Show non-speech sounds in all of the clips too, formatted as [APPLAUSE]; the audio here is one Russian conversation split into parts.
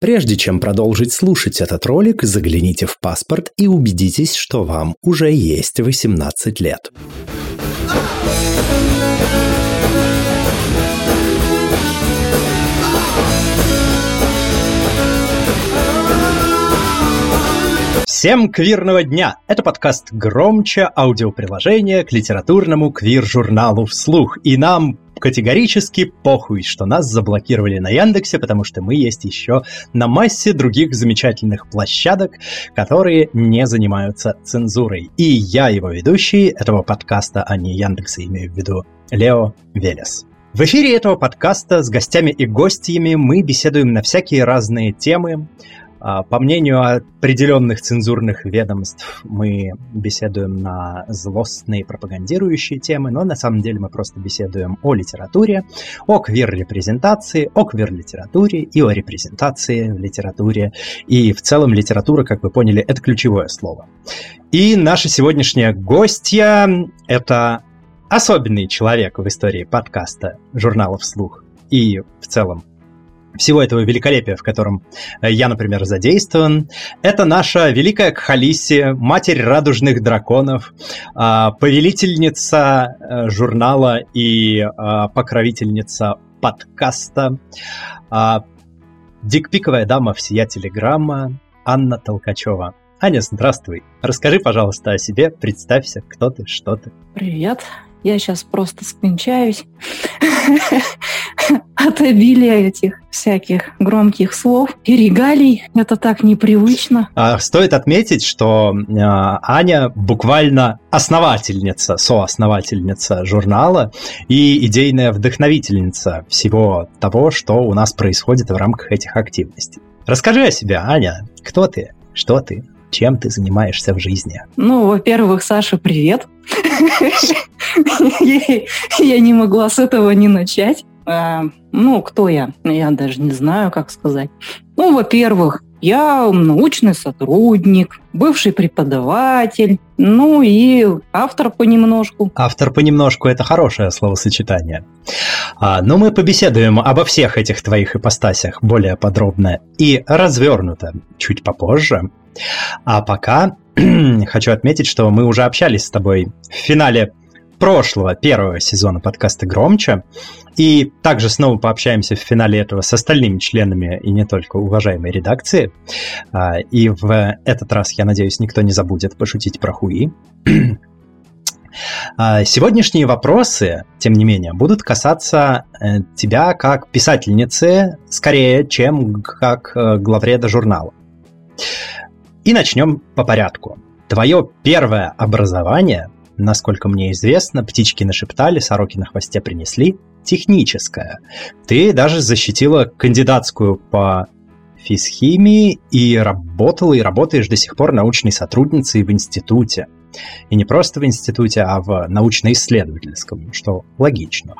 Прежде чем продолжить слушать этот ролик, загляните в паспорт и убедитесь, что вам уже есть 18 лет. Всем квирного дня! Это подкаст «Громче» аудиоприложение к литературному квир-журналу «Вслух». И нам категорически похуй, что нас заблокировали на Яндексе, потому что мы есть еще на массе других замечательных площадок, которые не занимаются цензурой. И я его ведущий этого подкаста, а не Яндекса, имею в виду Лео Велес. В эфире этого подкаста с гостями и гостями мы беседуем на всякие разные темы, по мнению определенных цензурных ведомств, мы беседуем на злостные пропагандирующие темы, но на самом деле мы просто беседуем о литературе, о квир-репрезентации, о квир-литературе и о репрезентации в литературе. И в целом литература, как вы поняли, это ключевое слово. И наша сегодняшняя гостья — это особенный человек в истории подкаста журнала «Вслух» и в целом всего этого великолепия, в котором э, я, например, задействован. Это наша великая Кхалиси, матерь радужных драконов, а, повелительница э, журнала и а, покровительница подкаста, а, дикпиковая дама всея телеграмма Анна Толкачева. Аня, здравствуй. Расскажи, пожалуйста, о себе, представься, кто ты, что ты. Привет, я сейчас просто скончаюсь [LAUGHS] от обилия этих всяких громких слов и регалий. Это так непривычно. А, стоит отметить, что э, Аня буквально основательница, соосновательница журнала и идейная вдохновительница всего того, что у нас происходит в рамках этих активностей. Расскажи о себе, Аня. Кто ты? Что ты? Чем ты занимаешься в жизни? Ну, во-первых, Саша, привет. Я не могла с этого не начать. А, ну, кто я? Я даже не знаю, как сказать. Ну, во-первых, я научный сотрудник, бывший преподаватель, ну и автор понемножку. Автор понемножку – это хорошее словосочетание. А, но мы побеседуем обо всех этих твоих ипостасях более подробно и развернуто чуть попозже. А пока [CLEARS THROAT] хочу отметить, что мы уже общались с тобой в финале прошлого первого сезона подкаста «Громче», и также снова пообщаемся в финале этого с остальными членами и не только уважаемой редакции. А, и в этот раз, я надеюсь, никто не забудет пошутить про хуи. [CLEARS THROAT] А, сегодняшние вопросы, тем не менее, будут касаться э, тебя как писательницы скорее, чем как э, главреда журнала. И начнем по порядку. Твое первое образование, насколько мне известно, птички нашептали, сороки на хвосте принесли, техническое. Ты даже защитила кандидатскую по физхимии и работала и работаешь до сих пор научной сотрудницей в институте. И не просто в институте, а в научно-исследовательском, что логично.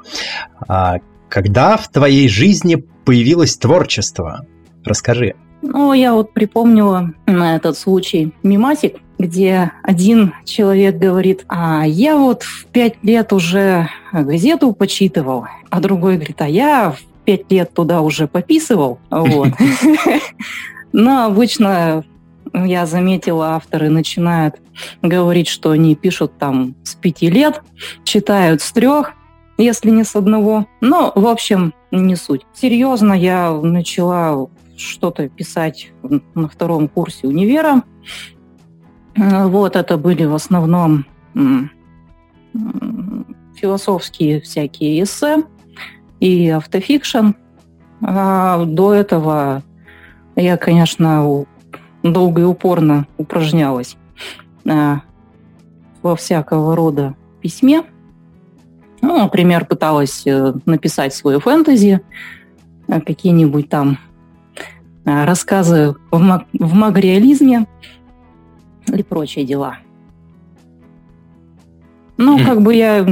А когда в твоей жизни появилось творчество? Расскажи. Ну, я вот припомнила на этот случай мимасик, где один человек говорит, а я вот в пять лет уже газету почитывал, а другой говорит, а я в пять лет туда уже пописывал. Вот. [LAUGHS] Но обычно я заметила, авторы начинают говорить, что они пишут там с пяти лет, читают с трех, если не с одного. Но, в общем, не суть. Серьезно, я начала что-то писать на втором курсе универа. Э, вот это были в основном философские всякие эссе и автофикшн. А до этого я, конечно, долго и упорно упражнялась э, во всякого рода письме. Ну, например, пыталась э, написать свою фэнтези, какие-нибудь там рассказы в, маг- в магреализме и прочие дела. Ну, mm. как бы я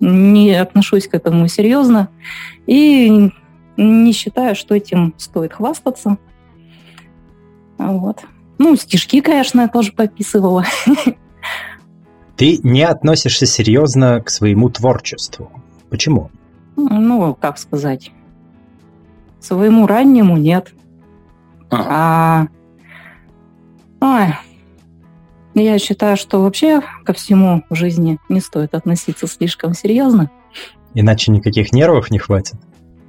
не отношусь к этому серьезно и не считаю, что этим стоит хвастаться. Вот. Ну, стишки, конечно, я тоже пописывала. [LAUGHS] Ты не относишься серьезно к своему творчеству. Почему? Ну, как сказать? Своему раннему нет. А, ой, я считаю, что вообще ко всему в жизни не стоит относиться слишком серьезно. Иначе никаких нервов не хватит.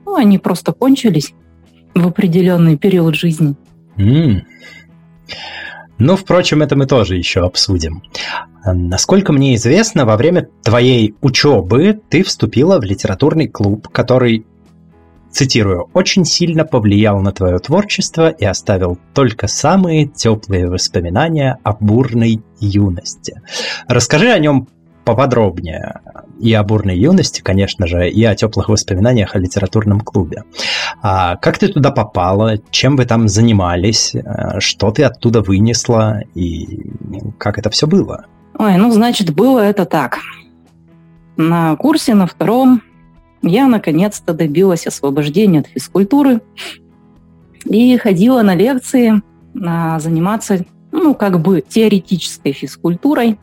Ну, они просто кончились в определенный период жизни. Mm. Ну, впрочем, это мы тоже еще обсудим. Насколько мне известно, во время твоей учебы ты вступила в литературный клуб, который, цитирую, очень сильно повлиял на твое творчество и оставил только самые теплые воспоминания о бурной юности. Расскажи о нем поподробнее и о бурной юности, конечно же, и о теплых воспоминаниях о литературном клубе. А как ты туда попала? Чем вы там занимались? А, что ты оттуда вынесла? И как это все было? Ой, ну, значит, было это так. На курсе, на втором, я наконец-то добилась освобождения от физкультуры и ходила на лекции, на заниматься, ну, как бы теоретической физкультурой.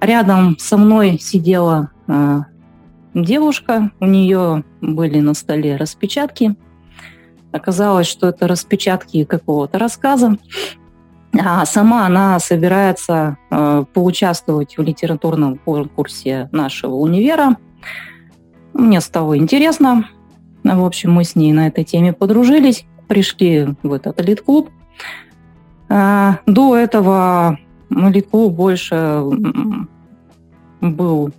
Рядом со мной сидела э, девушка, у нее были на столе распечатки. Оказалось, что это распечатки какого-то рассказа. А сама она собирается э, поучаствовать в литературном конкурсе нашего универа. Мне стало интересно. В общем, мы с ней на этой теме подружились, пришли в этот элит-клуб. Э, до этого элит-клуб больше был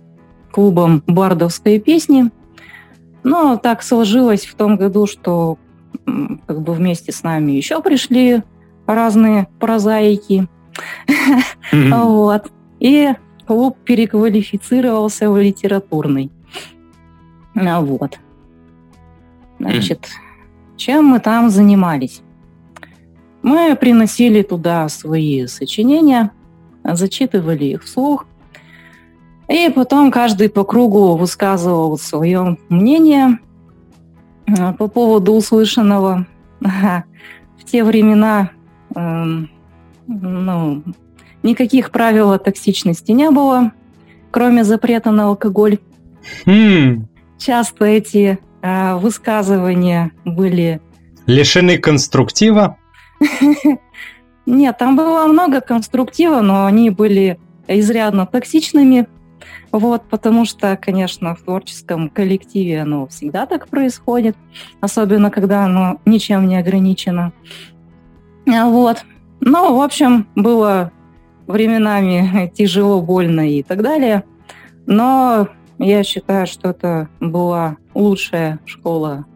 клубом бардовской песни. Но так сложилось в том году, что как бы вместе с нами еще пришли разные прозаики. [LAUGHS] Вот. И клуб переквалифицировался в литературный. Вот. Значит, чем мы там занимались? Мы приносили туда свои сочинения, зачитывали их вслух, и потом каждый по кругу высказывал свое мнение э, по поводу услышанного. [LAUGHS] В те времена Эм, ну, никаких правил о токсичности не было, кроме запрета на алкоголь. Хм. Часто эти э, высказывания были... Лишены конструктива? [LAUGHS] Нет, там было много конструктива, но они были изрядно токсичными. Вот, потому что, конечно, в творческом коллективе оно всегда так происходит, особенно когда оно ничем не ограничено. Вот. Ну, в общем, было временами [LAUGHS] тяжело, больно и так далее. Но я считаю, что это была лучшая школа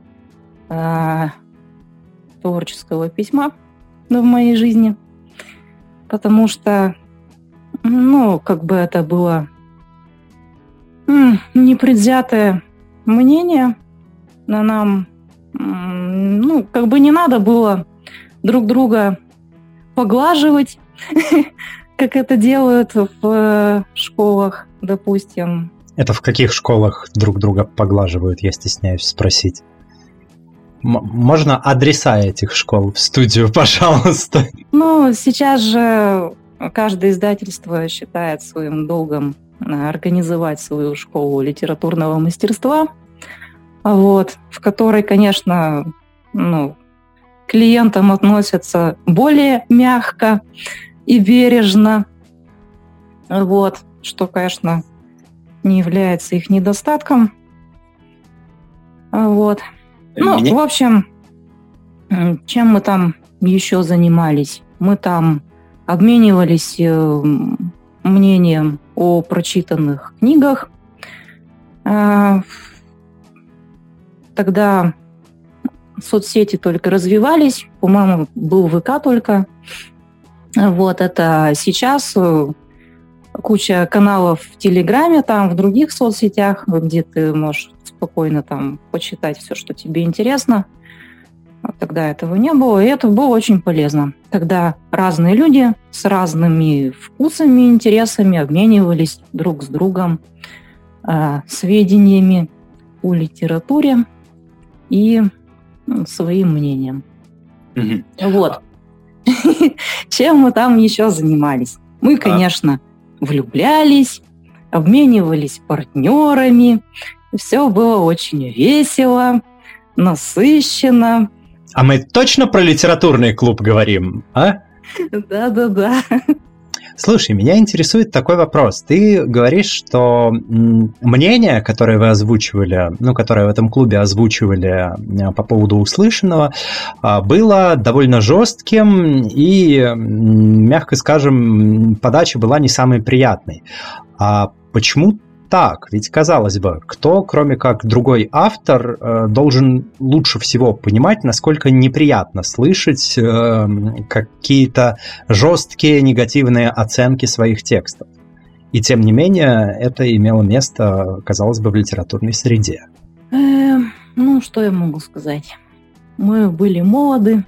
э, творческого письма в моей жизни. Потому что, ну, как бы это было непредвзятое мнение, на нам, ну, как бы не надо было друг друга поглаживать, [LAUGHS] как это делают в э, школах, допустим. Это в каких школах друг друга поглаживают, я стесняюсь спросить. М- можно адреса этих школ в студию, [LAUGHS] пожалуйста? Ну, сейчас же каждое издательство считает своим долгом э, организовать свою школу литературного мастерства, вот, в которой, конечно, ну, клиентам относятся более мягко и бережно. Вот, что, конечно, не является их недостатком. Вот. Ну, Мне... в общем, чем мы там еще занимались? Мы там обменивались э, мнением о прочитанных книгах. А, тогда соцсети только развивались, по-моему, был ВК только. Вот это сейчас э, куча каналов в Телеграме, там в других соцсетях, где ты можешь спокойно там почитать все, что тебе интересно. А тогда этого не было, и это было очень полезно. Тогда разные люди с разными вкусами, интересами обменивались друг с другом э, сведениями о литературе и своим мнением. Угу. Вот. [LAUGHS] Чем мы там еще занимались? Мы, а. конечно, влюблялись, обменивались партнерами. Все было очень весело, насыщенно. А мы точно про литературный клуб говорим, а? Да-да-да. Слушай, меня интересует такой вопрос. Ты говоришь, что мнение, которое вы озвучивали, ну, которое в этом клубе озвучивали э, по поводу услышанного, а, было довольно жестким и, мягко скажем, подача была не самой приятной. А почему так? Ведь, казалось бы, кто, кроме как другой автор, э, должен лучше всего понимать, насколько неприятно слышать э, какие-то жесткие негативные оценки своих текстов. И тем не менее, это имело место, казалось бы, в литературной среде. Э, ну, что я могу сказать? Мы были молоды.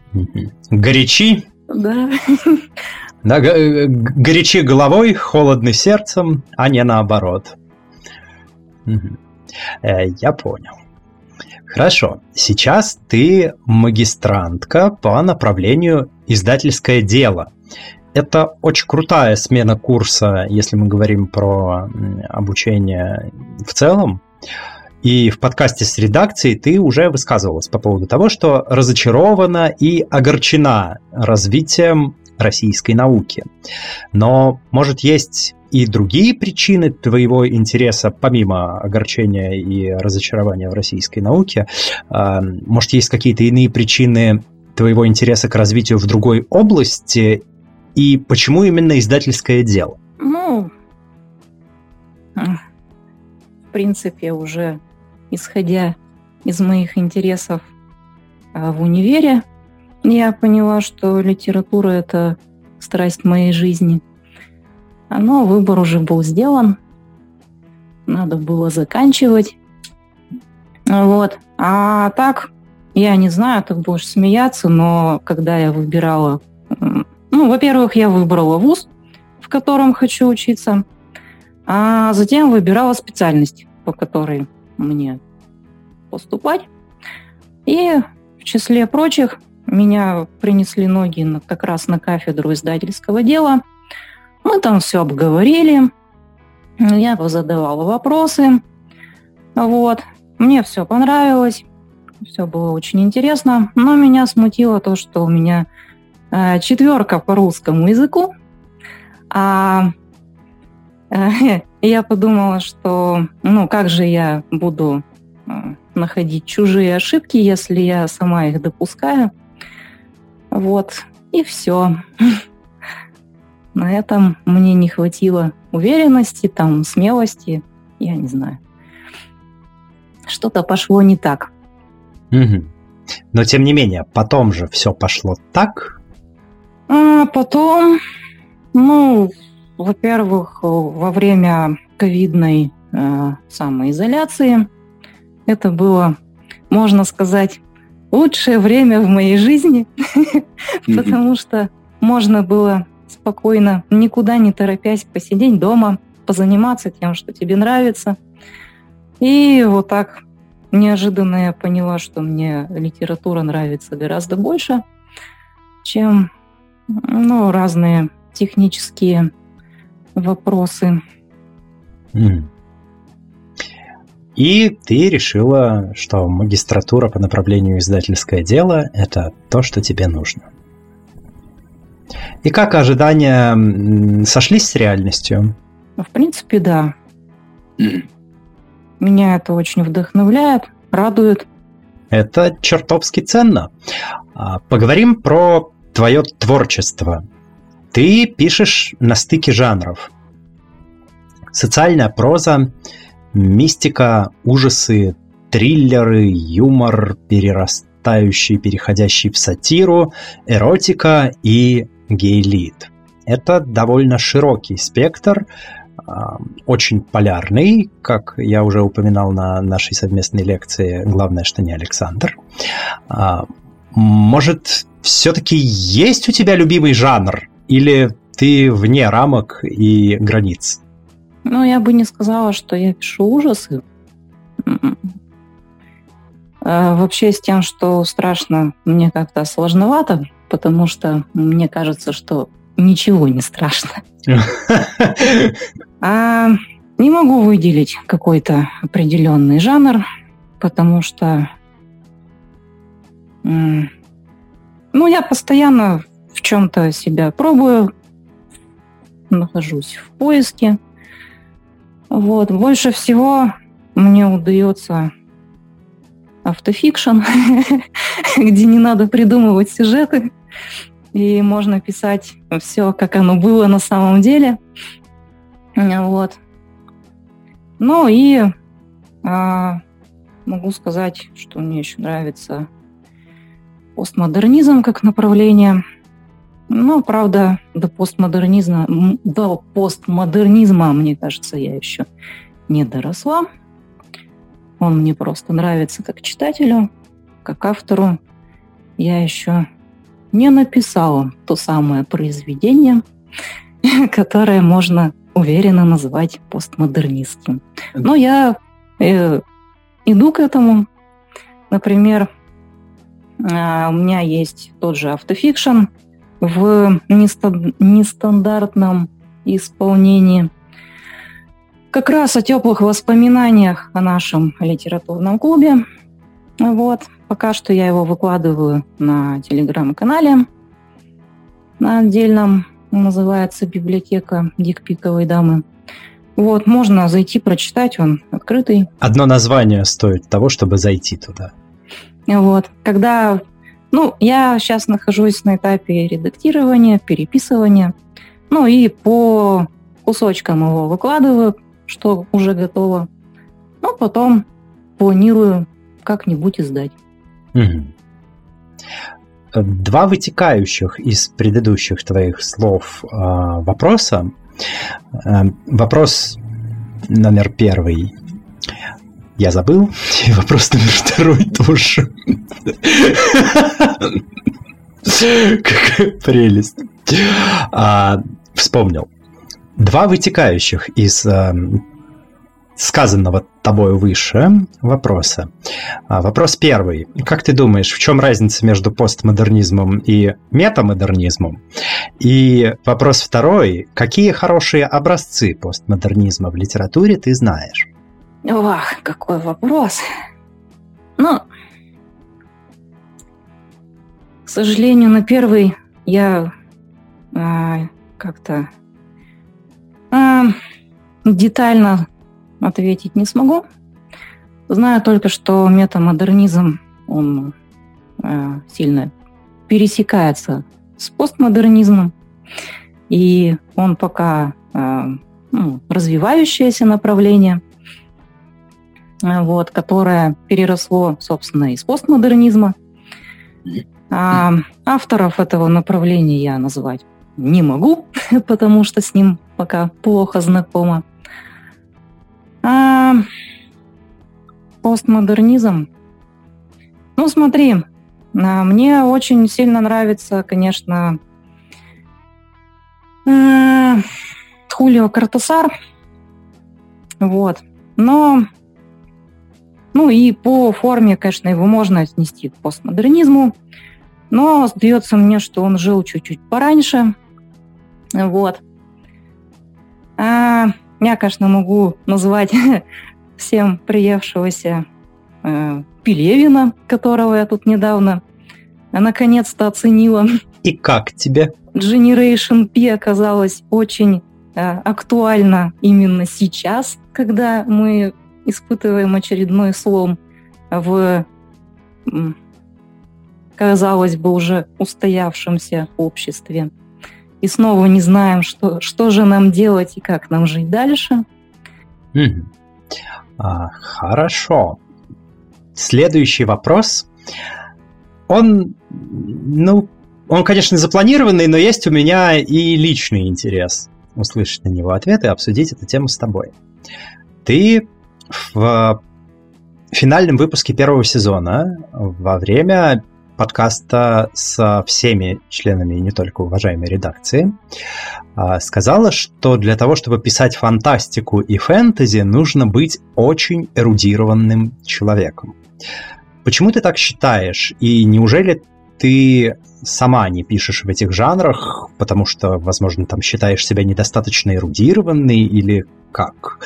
Горячи. Да. Да, горячи головой, холодны сердцем, а не наоборот. Э, я понял. Хорошо. Сейчас ты магистрантка по направлению издательское дело. Это очень крутая смена курса, если мы говорим про обучение в целом. И в подкасте с редакцией ты уже высказывалась по поводу того, что разочарована и огорчена развитием российской науки. Но, может, есть и другие причины твоего интереса, помимо огорчения и разочарования в российской науке? А, может, есть какие-то иные причины твоего интереса к развитию в другой области? И почему именно издательское дело? Ну, в принципе, уже исходя из моих интересов а, в универе, я поняла, что литература – это страсть моей жизни – но выбор уже был сделан. Надо было заканчивать. Вот. А так, я не знаю, ты будешь смеяться, но когда я выбирала... Ну, во-первых, я выбрала вуз, в котором хочу учиться, а затем выбирала специальность, по которой мне поступать. И в числе прочих меня принесли ноги как раз на кафедру издательского дела – мы там все обговорили, я задавала вопросы, вот. Мне все понравилось, все было очень интересно, но меня смутило то, что у меня э, четверка по русскому языку, а э, [LAUGHS] я подумала, что ну как же я буду э, находить чужие ошибки, если я сама их допускаю, вот. И все. [LAUGHS] На этом мне не хватило уверенности, там, смелости, я не знаю. Что-то пошло не так. Угу. Но тем не менее, потом же все пошло так? А потом, ну, во-первых, во время ковидной э, самоизоляции это было, можно сказать, лучшее время в моей жизни, [LAUGHS] потому что можно было спокойно, никуда не торопясь, посидеть дома, позаниматься тем, что тебе нравится. И вот так неожиданно я поняла, что мне литература нравится гораздо больше, чем ну, разные технические вопросы. И ты решила, что магистратура по направлению издательское дело – это то, что тебе нужно. И как ожидания сошлись с реальностью? В принципе, да. Меня это очень вдохновляет, радует. Это чертовски ценно. А, поговорим про твое творчество. Ты пишешь на стыке жанров. Социальная проза, мистика, ужасы, триллеры, юмор, перерастающий, переходящий в сатиру, эротика и гей-лид. Это довольно широкий спектр, а, очень полярный, как я уже упоминал на нашей совместной лекции «Главное, что не Александр». А, может, все-таки есть у тебя любимый жанр? Или ты вне рамок и границ? Ну, я бы не сказала, что я пишу ужасы. А, вообще с тем, что страшно, мне как-то сложновато потому что мне кажется, что ничего не страшно. [LAUGHS] А не могу выделить какой-то определенный жанр, потому что Ну, я постоянно в чем-то себя пробую, нахожусь в поиске. Вот. Больше всего мне удается автофикшн, [LAUGHS] где не надо придумывать сюжеты, и можно писать все, как оно было на самом деле. Вот. Ну и а, могу сказать, что мне еще нравится постмодернизм как направление. Но, правда, до постмодернизма, до постмодернизма, мне кажется, я еще не доросла. Он мне просто нравится как читателю, как автору. Я еще не написала то самое произведение, [LAUGHS] которое можно уверенно называть постмодернистским. Но я э, иду к этому. Например, э, у меня есть тот же автофикшн в нестандартном исполнении – как раз о теплых воспоминаниях о нашем литературном клубе. Вот. Пока что я его выкладываю на телеграм-канале на отдельном. Называется «Библиотека Дикпиковой дамы». Вот, можно зайти прочитать, он открытый. Одно название стоит того, чтобы зайти туда. Вот, когда... Ну, я сейчас нахожусь на этапе редактирования, переписывания. Ну и по кусочкам его выкладываю, что уже готово. Но потом планирую как-нибудь издать. Угу. Два вытекающих из предыдущих твоих слов э, вопроса. Э, вопрос номер первый. Я забыл. [LAUGHS] И вопрос номер второй [LAUGHS] тоже. [LAUGHS] Какая прелесть. А, вспомнил. Два вытекающих из э, сказанного тобой выше вопроса. А, вопрос первый. Как ты думаешь, в чем разница между постмодернизмом и метамодернизмом? И вопрос второй. Какие хорошие образцы постмодернизма в литературе ты знаешь? Ох, какой вопрос. Ну, к сожалению, на первый я а, как-то а, детально ответить не смогу. Знаю только, что метамодернизм, он э, сильно пересекается с постмодернизмом, и он пока э, ну, развивающееся направление, э, вот, которое переросло, собственно, из постмодернизма. А авторов этого направления я назвать не могу, [LAUGHS] потому что с ним пока плохо знакома. А, постмодернизм. Ну, смотри, а, мне очень сильно нравится, конечно, а, Хулио Картасар. Вот. Но, ну и по форме, конечно, его можно отнести к постмодернизму. Но сдается мне, что он жил чуть-чуть пораньше. Вот. А, я, конечно, могу назвать [LAUGHS] всем приевшегося э, Пелевина, которого я тут недавно наконец-то оценила. [LAUGHS] И как тебе? Generation P оказалась очень э, актуальна именно сейчас, когда мы испытываем очередной слом в, казалось бы, уже устоявшемся обществе и снова не знаем, что, что же нам делать и как нам жить дальше. Mm. А, хорошо. Следующий вопрос. Он, ну, он, конечно, запланированный, но есть у меня и личный интерес услышать на него ответ и обсудить эту тему с тобой. Ты в финальном выпуске первого сезона во время подкаста со всеми членами, не только уважаемой редакции, а, сказала, что для того, чтобы писать фантастику и фэнтези, нужно быть очень эрудированным человеком. Почему ты так считаешь? И неужели ты сама не пишешь в этих жанрах, потому что, возможно, там считаешь себя недостаточно эрудированной или как?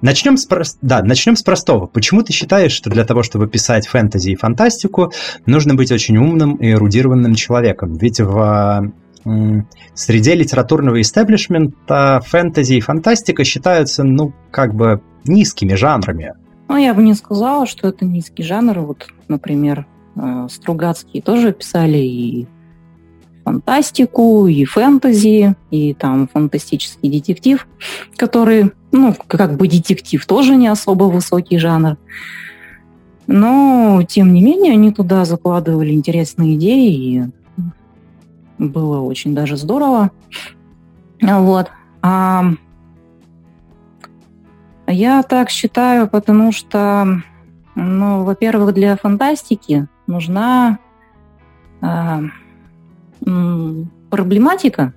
Начнем с, про... да, начнем с простого. Почему ты считаешь, что для того, чтобы писать фэнтези и фантастику, нужно быть очень умным и эрудированным человеком? Ведь в среде литературного истеблишмента фэнтези и фантастика считаются, ну, как бы низкими жанрами. Ну, я бы не сказала, что это низкий жанр. Вот, например, э, Стругацкие тоже писали и фантастику, и фэнтези, и там фантастический детектив, который, ну, как бы детектив тоже не особо высокий жанр. Но, тем не менее, они туда закладывали интересные идеи, и было очень даже здорово. Вот. А я так считаю, потому что, ну, во-первых, для фантастики нужна а, проблематика,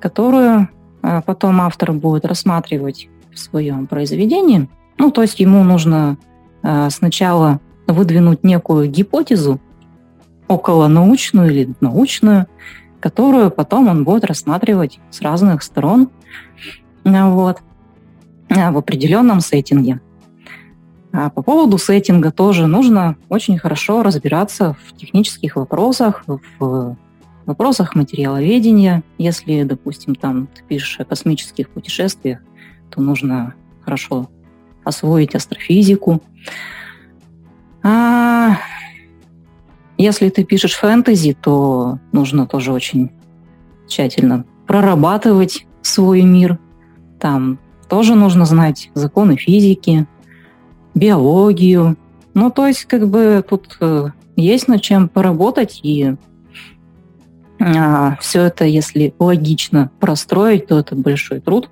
которую а, потом автор будет рассматривать в своем произведении. Ну, то есть ему нужно а, сначала выдвинуть некую гипотезу, около научную или научную, которую потом он будет рассматривать с разных сторон вот, в определенном сеттинге. А по поводу сеттинга тоже нужно очень хорошо разбираться в технических вопросах, в в вопросах материаловедения, если, допустим, там ты пишешь о космических путешествиях, то нужно хорошо освоить астрофизику. А если ты пишешь фэнтези, то нужно тоже очень тщательно прорабатывать свой мир. Там тоже нужно знать законы физики, биологию. Ну, то есть, как бы тут э, есть над чем поработать, и а, все это, если логично простроить, то это большой труд.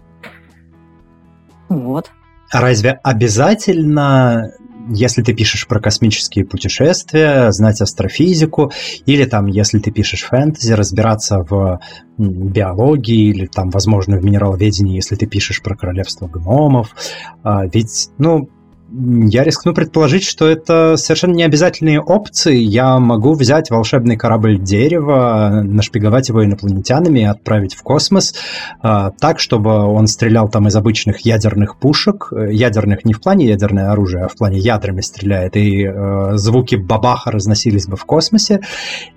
Вот. А разве обязательно, если ты пишешь про космические путешествия, знать астрофизику, или там, если ты пишешь фэнтези, разбираться в биологии, или там, возможно, в минераловедении, если ты пишешь про королевство гномов? А, ведь, ну, я рискну предположить, что это совершенно не обязательные опции. Я могу взять волшебный корабль дерева, нашпиговать его инопланетянами и отправить в космос э, так, чтобы он стрелял там из обычных ядерных пушек. Ядерных не в плане ядерное оружие, а в плане ядрами стреляет. И э, звуки бабаха разносились бы в космосе.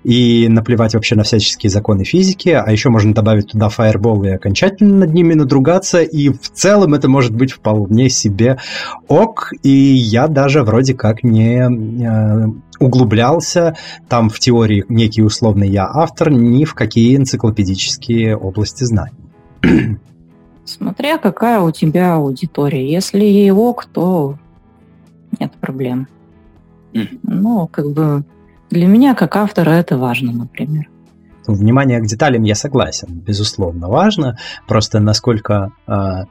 И наплевать вообще на всяческие законы физики. А еще можно добавить туда фаербол и окончательно над ними надругаться. И в целом это может быть вполне себе ок и я даже вроде как не э, углублялся там в теории некий условный я автор ни в какие энциклопедические области знаний. Смотря какая у тебя аудитория. Если ей ок, то нет проблем. Mm. Ну, как бы для меня, как автора, это важно, например. Внимание к деталям я согласен, безусловно, важно. Просто насколько э,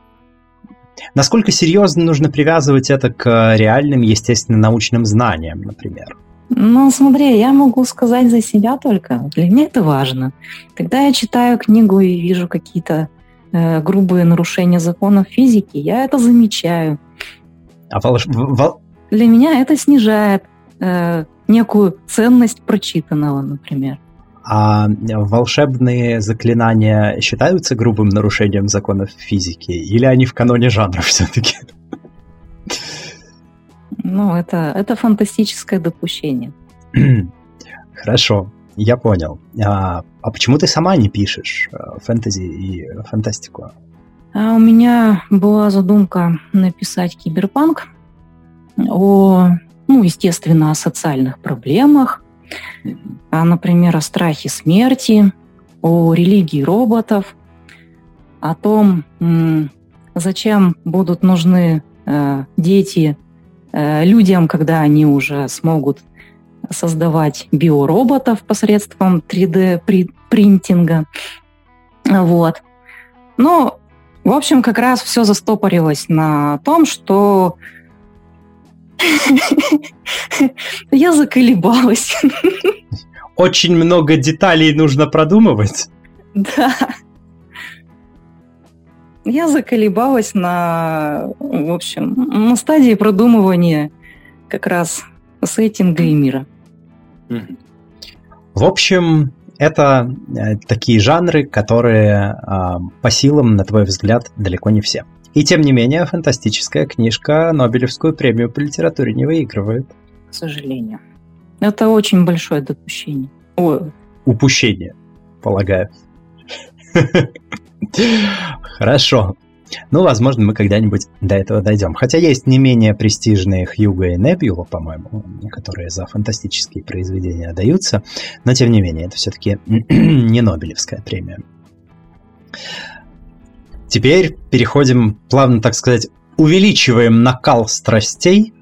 Насколько серьезно нужно привязывать это к реальным естественно-научным знаниям, например? Ну, смотри, я могу сказать за себя только. Для меня это важно. Когда я читаю книгу и вижу какие-то э, грубые нарушения законов физики, я это замечаю. А волш... Вол... Для меня это снижает э, некую ценность прочитанного, например. А волшебные заклинания считаются грубым нарушением законов физики? Или они в каноне жанра [LAUGHS] все-таки? Ну, это, это фантастическое допущение. [CLEARS THROAT] Хорошо, я понял. А, а почему ты сама не пишешь э, фэнтези и фантастику? А у меня была задумка написать киберпанк о, ну, естественно, о социальных проблемах, например, о страхе смерти, о религии роботов, о том, зачем будут нужны э, дети э, людям, когда они уже смогут создавать биороботов посредством 3D-принтинга. Вот. Но, в общем, как раз все застопорилось на том, что [LAUGHS] я заколебалась. Очень много деталей нужно продумывать. Да. Я заколебалась на, в общем, на стадии продумывания как раз сеттинга и мира. В общем, это э, такие жанры, которые э, по силам, на твой взгляд, далеко не все. И тем не менее, фантастическая книжка Нобелевскую премию по литературе не выигрывает. К сожалению. Это очень большое допущение. Ой. Упущение, полагаю. Хорошо. Ну, возможно, мы когда-нибудь до этого дойдем. Хотя есть не менее престижные Хьюго и Небюла, по-моему, которые за фантастические произведения даются. Но, тем не менее, это все-таки [CLEARS THROAT] не Нобелевская премия. Теперь переходим, плавно, так сказать, увеличиваем накал страстей,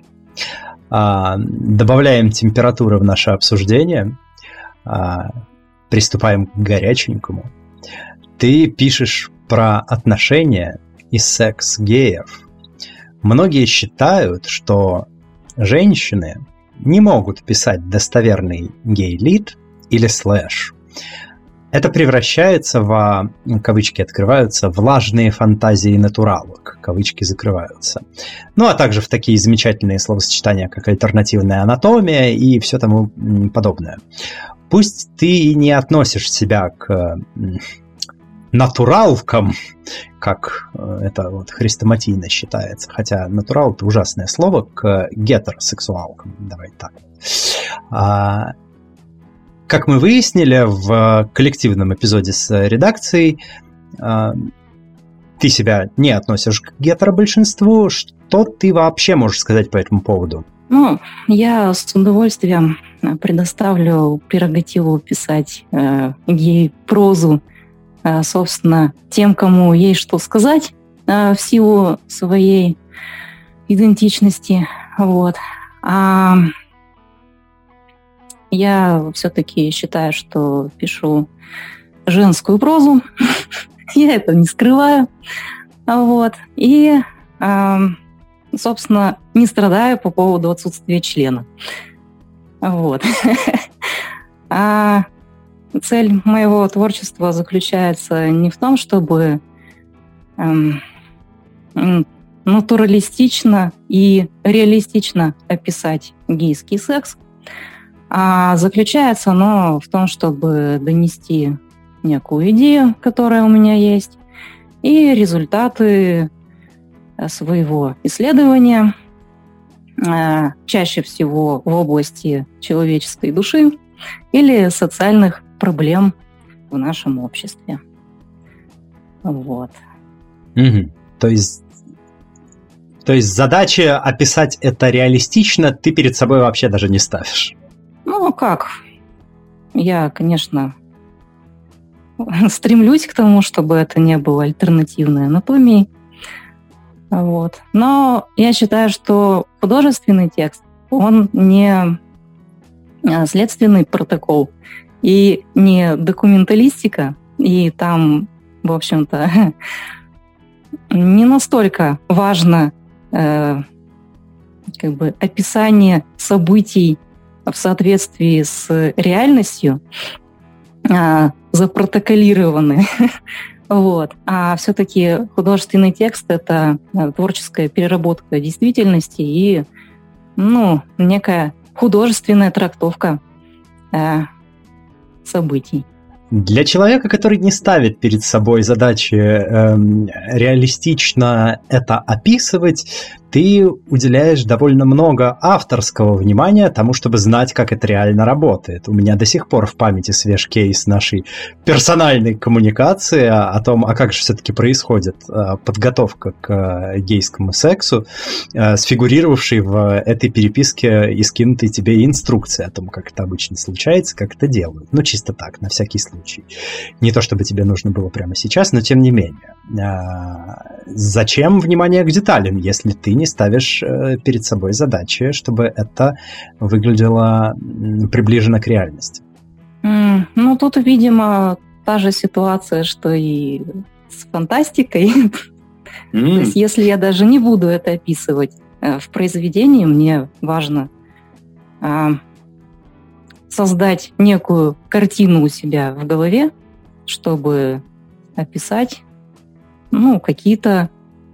а, добавляем температуру в наше обсуждение, а, приступаем к горяченькому. Ты пишешь про отношения и секс геев. Многие считают, что женщины не могут писать достоверный гей-лид или слэш. Это превращается в, кавычки открываются, влажные фантазии натуралок, кавычки закрываются. Ну, а также в такие замечательные словосочетания, как альтернативная анатомия и все тому подобное. Пусть ты не относишь себя к натуралкам, как э, это вот хрестоматийно считается, хотя натурал это ужасное слово, к гетеросексуалкам, давай так. Как мы выяснили в коллективном эпизоде с редакцией, а, ты себя не относишь к гетеробольшинству, что ты вообще можешь сказать по этому поводу? Ну, я с удовольствием предоставлю прерогативу писать э, гей-прозу Э, собственно, тем, кому есть что сказать э, в силу своей идентичности. Вот. А я все-таки считаю, что пишу женскую прозу. [LAUGHS] я это не скрываю. Вот. И, собственно, не страдаю по поводу отсутствия члена. Вот. [LAUGHS] а цель моего творчества заключается не в том, чтобы натуралистично и реалистично описать гейский секс, а заключается оно в том, чтобы донести некую идею, которая у меня есть, и результаты своего исследования, э, чаще всего в области человеческой души или социальных проблем в нашем обществе. Вот. Угу. То есть то есть задача описать это реалистично ты перед собой вообще даже не ставишь? Ну, как? Я, конечно, [LAUGHS] стремлюсь к тому, чтобы это не было альтернативной анатомией. Вот. Но я считаю, что художественный текст, он не а, следственный протокол и не документалистика, и там, в общем-то, [LAUGHS] не настолько важно э, как бы описание событий в соответствии с реальностью, э, запротоколированы. [LAUGHS] вот. А все-таки художественный текст — это э, творческая переработка действительности и ну, некая художественная трактовка э, событий. Для человека, который не ставит перед собой задачи э, реалистично это описывать, ты уделяешь довольно много авторского внимания тому, чтобы знать, как это реально работает. У меня до сих пор в памяти свеж кейс нашей персональной коммуникации о том, а как же все-таки происходит э, подготовка к э, гейскому сексу, э, сфигурировавшей в этой переписке и скинутой тебе инструкции о том, как это обычно случается, как это делают. Ну, чисто так, на всякий случай. Не то, чтобы тебе нужно было прямо сейчас, но тем не менее. Зачем внимание к деталям, если ты не не ставишь э, перед собой задачи, чтобы это выглядело приближенно к реальности. Mm, ну, тут, видимо, та же ситуация, что и с фантастикой. Mm. То есть, если я даже не буду это описывать э, в произведении, мне важно а, создать некую картину у себя в голове, чтобы описать ну, какие-то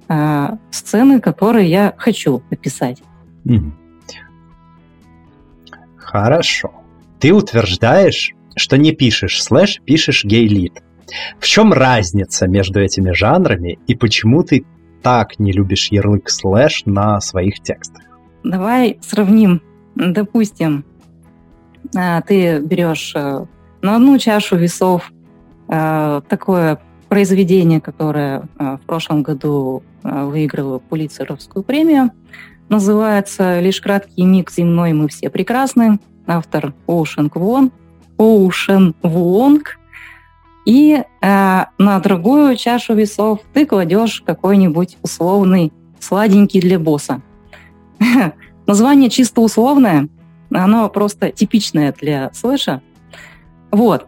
э, сцены, которые я хочу описать. Хорошо. Ты утверждаешь, что не пишешь слэш, пишешь гей-лид. В чем разница между этими жанрами и почему ты так не любишь ярлык слэш на своих текстах? Давай сравним. Допустим, а, ты берешь э, на одну чашу весов э, такое произведение, которое э, в прошлом году выиграло Пулицеровскую премию. Называется «Лишь краткий миг земной, мы все прекрасны». Автор Оушен Квон. Оушен Вуонг. И э, на другую чашу весов ты кладешь какой-нибудь условный сладенький для босса. [LAUGHS] Название чисто условное, оно просто типичное для слэша. Вот.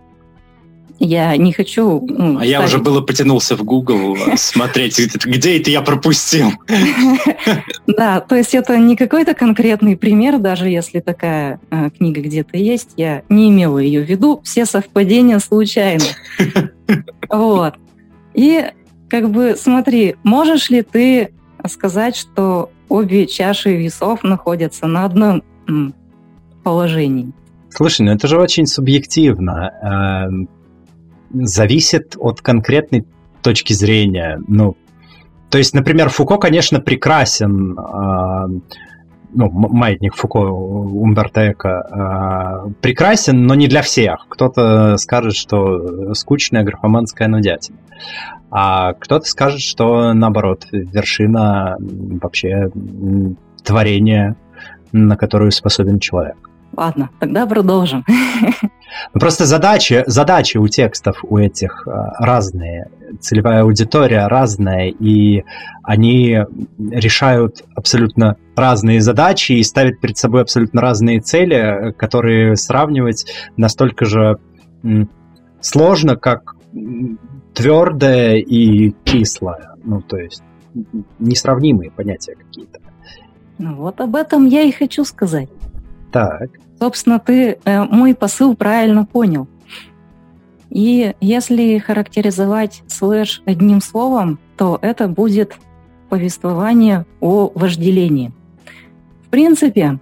Я не хочу... Ну, а ставить... я уже было потянулся в Google смотреть, где это я пропустил. [LAUGHS] Да, то есть это не какой-то конкретный пример, даже если такая э, книга где-то есть, я не имела ее в виду, все совпадения случайны. [LAUGHS] Вот. И как бы смотри, можешь ли ты сказать, что обе чаши весов находятся на одном положении? Слушай, ну это же очень субъективно. Зависит от конкретной точки зрения. Ну, то есть, например, Фуко, конечно, прекрасен, э, ну, маятник Фуко Умберто Эко э, прекрасен, но не для всех. Кто-то скажет, что скучная графоманская нудятина. А кто-то скажет, что наоборот, вершина вообще творения, на которую способен человек. Ладно, тогда продолжим. [LAUGHS] Ну, просто задачи, задачи у текстов у этих э, разные, целевая аудитория разная, и они решают абсолютно разные задачи и ставят перед собой абсолютно разные цели, которые сравнивать настолько же сложно, как твердое и кислое. Ну, то есть несравнимые понятия какие-то. Ну вот об этом я и хочу сказать. Так. Собственно, ты э, мой посыл правильно понял. И если характеризовать слэш одним словом, то это будет повествование о вожделении. В принципе,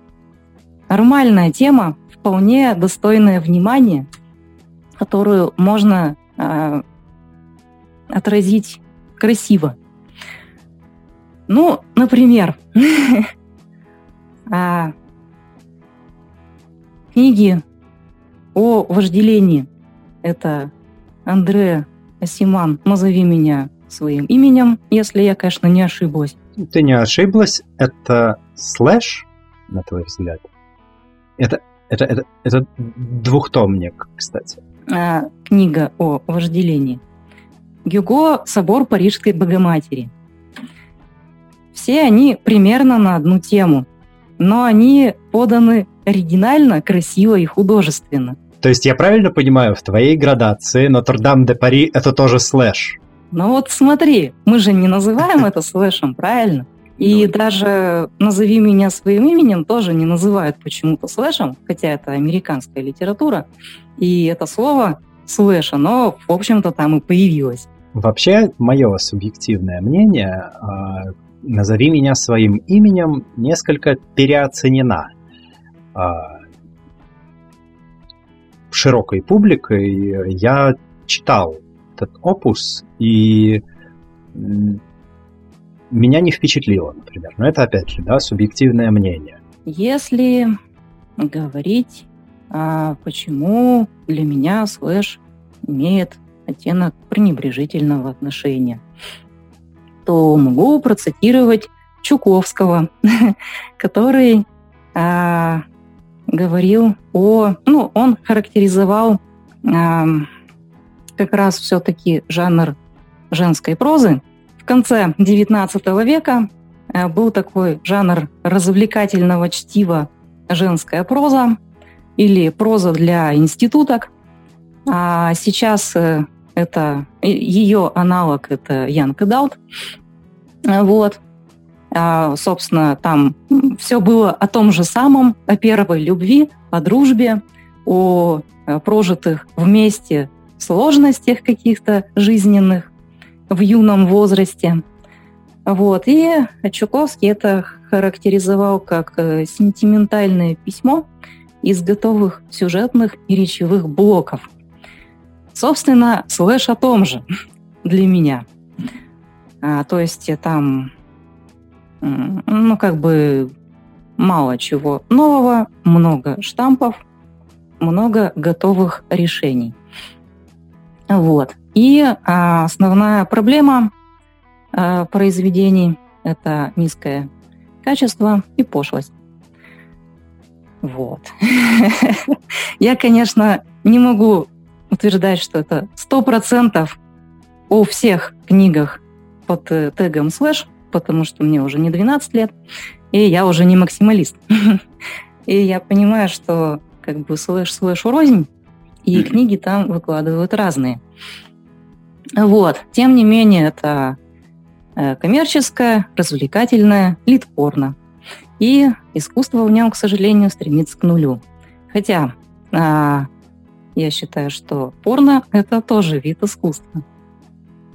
нормальная тема, вполне достойная внимания, которую можно э, отразить красиво. Ну, например, а, [LAUGHS] книги о вожделении. Это Андре Асиман «Назови меня своим именем», если я, конечно, не ошиблась. Ты не ошиблась. Это слэш, на твой взгляд? Это, это, это, это двухтомник, кстати. А, книга о вожделении. Гюго «Собор Парижской Богоматери». Все они примерно на одну тему, но они поданы оригинально, красиво и художественно. То есть я правильно понимаю, в твоей градации Нотр-Дам-де-Пари это тоже слэш? Ну вот смотри, мы же не называем [LAUGHS] это слэшем, правильно? И ну, даже «Назови меня своим именем» тоже не называют почему-то слэшем, хотя это американская литература, и это слово слэш, оно, в общем-то, там и появилось. Вообще, мое субъективное мнение, а, «Назови меня своим именем» несколько переоценена широкой публикой. Я читал этот опус, и меня не впечатлило, например. Но это, опять же, да, субъективное мнение. Если говорить, а почему для меня слэш имеет оттенок пренебрежительного отношения, то могу процитировать Чуковского, [LAUGHS] который а, говорил о... Ну, он характеризовал а, как раз все-таки жанр женской прозы. В конце XIX века а, был такой жанр развлекательного чтива женская проза или проза для институток. А сейчас э, это ее аналог это Янка Даут. Вот. А, собственно, там все было о том же самом, о первой любви, о дружбе, о э, прожитых вместе сложностях каких-то жизненных в юном возрасте. Вот. И Чуковский это характеризовал как э, сентиментальное письмо из готовых сюжетных и речевых блоков. Собственно, слэш о том же [LAUGHS] для меня. А, то есть там, ну, как бы мало чего нового, много штампов, много готовых решений. Вот. И а, основная проблема а, произведений – это низкое качество и пошлость. Вот. [LAUGHS] Я, конечно, не могу утверждать, что это сто процентов о всех книгах под э, тегом слэш, потому что мне уже не 12 лет, и я уже не максималист. [LAUGHS] И я понимаю, что как бы слэш слэшу рознь, и книги там выкладывают разные. Вот. Тем не менее, это э, коммерческое, развлекательное, лит-порно. И искусство в нем, к сожалению, стремится к нулю. Хотя а, я считаю, что порно – это тоже вид искусства.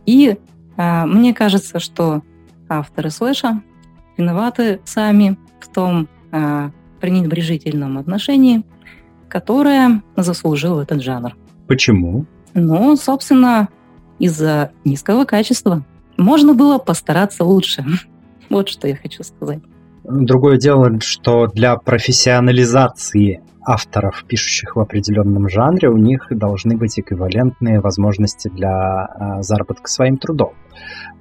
И а, мне кажется, что авторы слэша виноваты сами в том а, пренебрежительном отношении, которое заслужил этот жанр. Почему? Ну, собственно, из-за низкого качества. Можно было постараться лучше. [LAUGHS] Вот что я хочу сказать. Другое дело, что для профессионализации авторов, пишущих в определенном жанре, у них должны быть эквивалентные возможности для э, заработка своим трудом.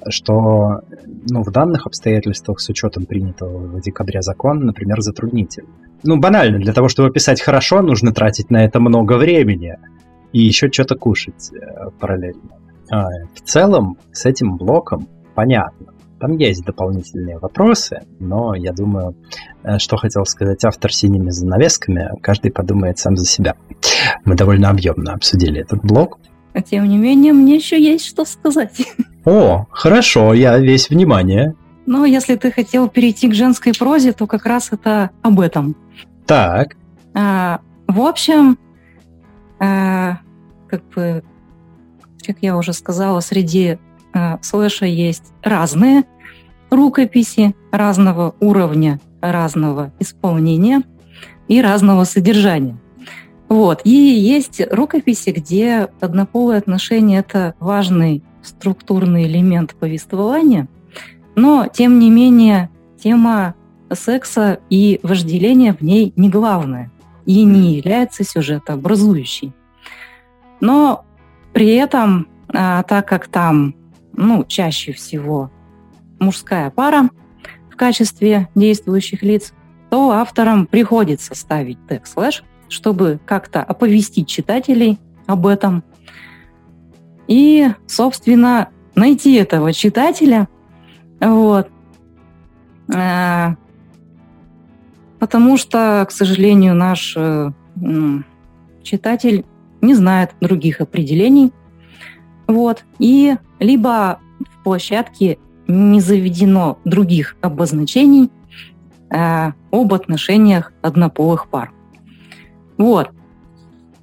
Что ну, в данных обстоятельствах, с учетом принятого в декабре закона, например, затруднительно. Ну, банально, для того, чтобы писать хорошо, нужно тратить на это много времени и еще что-то кушать э, параллельно. А, в целом, с этим блоком понятно. Там есть дополнительные вопросы, но я думаю, э, что хотел сказать автор синими занавесками, каждый подумает сам за себя. Мы довольно объемно обсудили этот блок. А тем не менее, мне еще есть что сказать. О, хорошо, я весь внимание. Но если ты хотел перейти к женской прозе, то как раз это об этом. Так. А, в общем, а, как бы, как я уже сказала, среди слэша есть разные рукописи разного уровня, разного исполнения и разного содержания. Вот. И есть рукописи, где однополые отношения – это важный структурный элемент повествования, но, тем не менее, тема секса и вожделения в ней не главная и не является сюжетообразующей. Но при этом, а, так как там ну, чаще всего мужская пара в качестве действующих лиц, то авторам приходится ставить тег слэш, чтобы как-то оповестить читателей об этом. И, собственно, найти этого читателя, вот, э, потому что, к сожалению, наш э, читатель не знает других определений, вот, и либо в площадке не заведено других обозначений э, об отношениях однополых пар. Вот.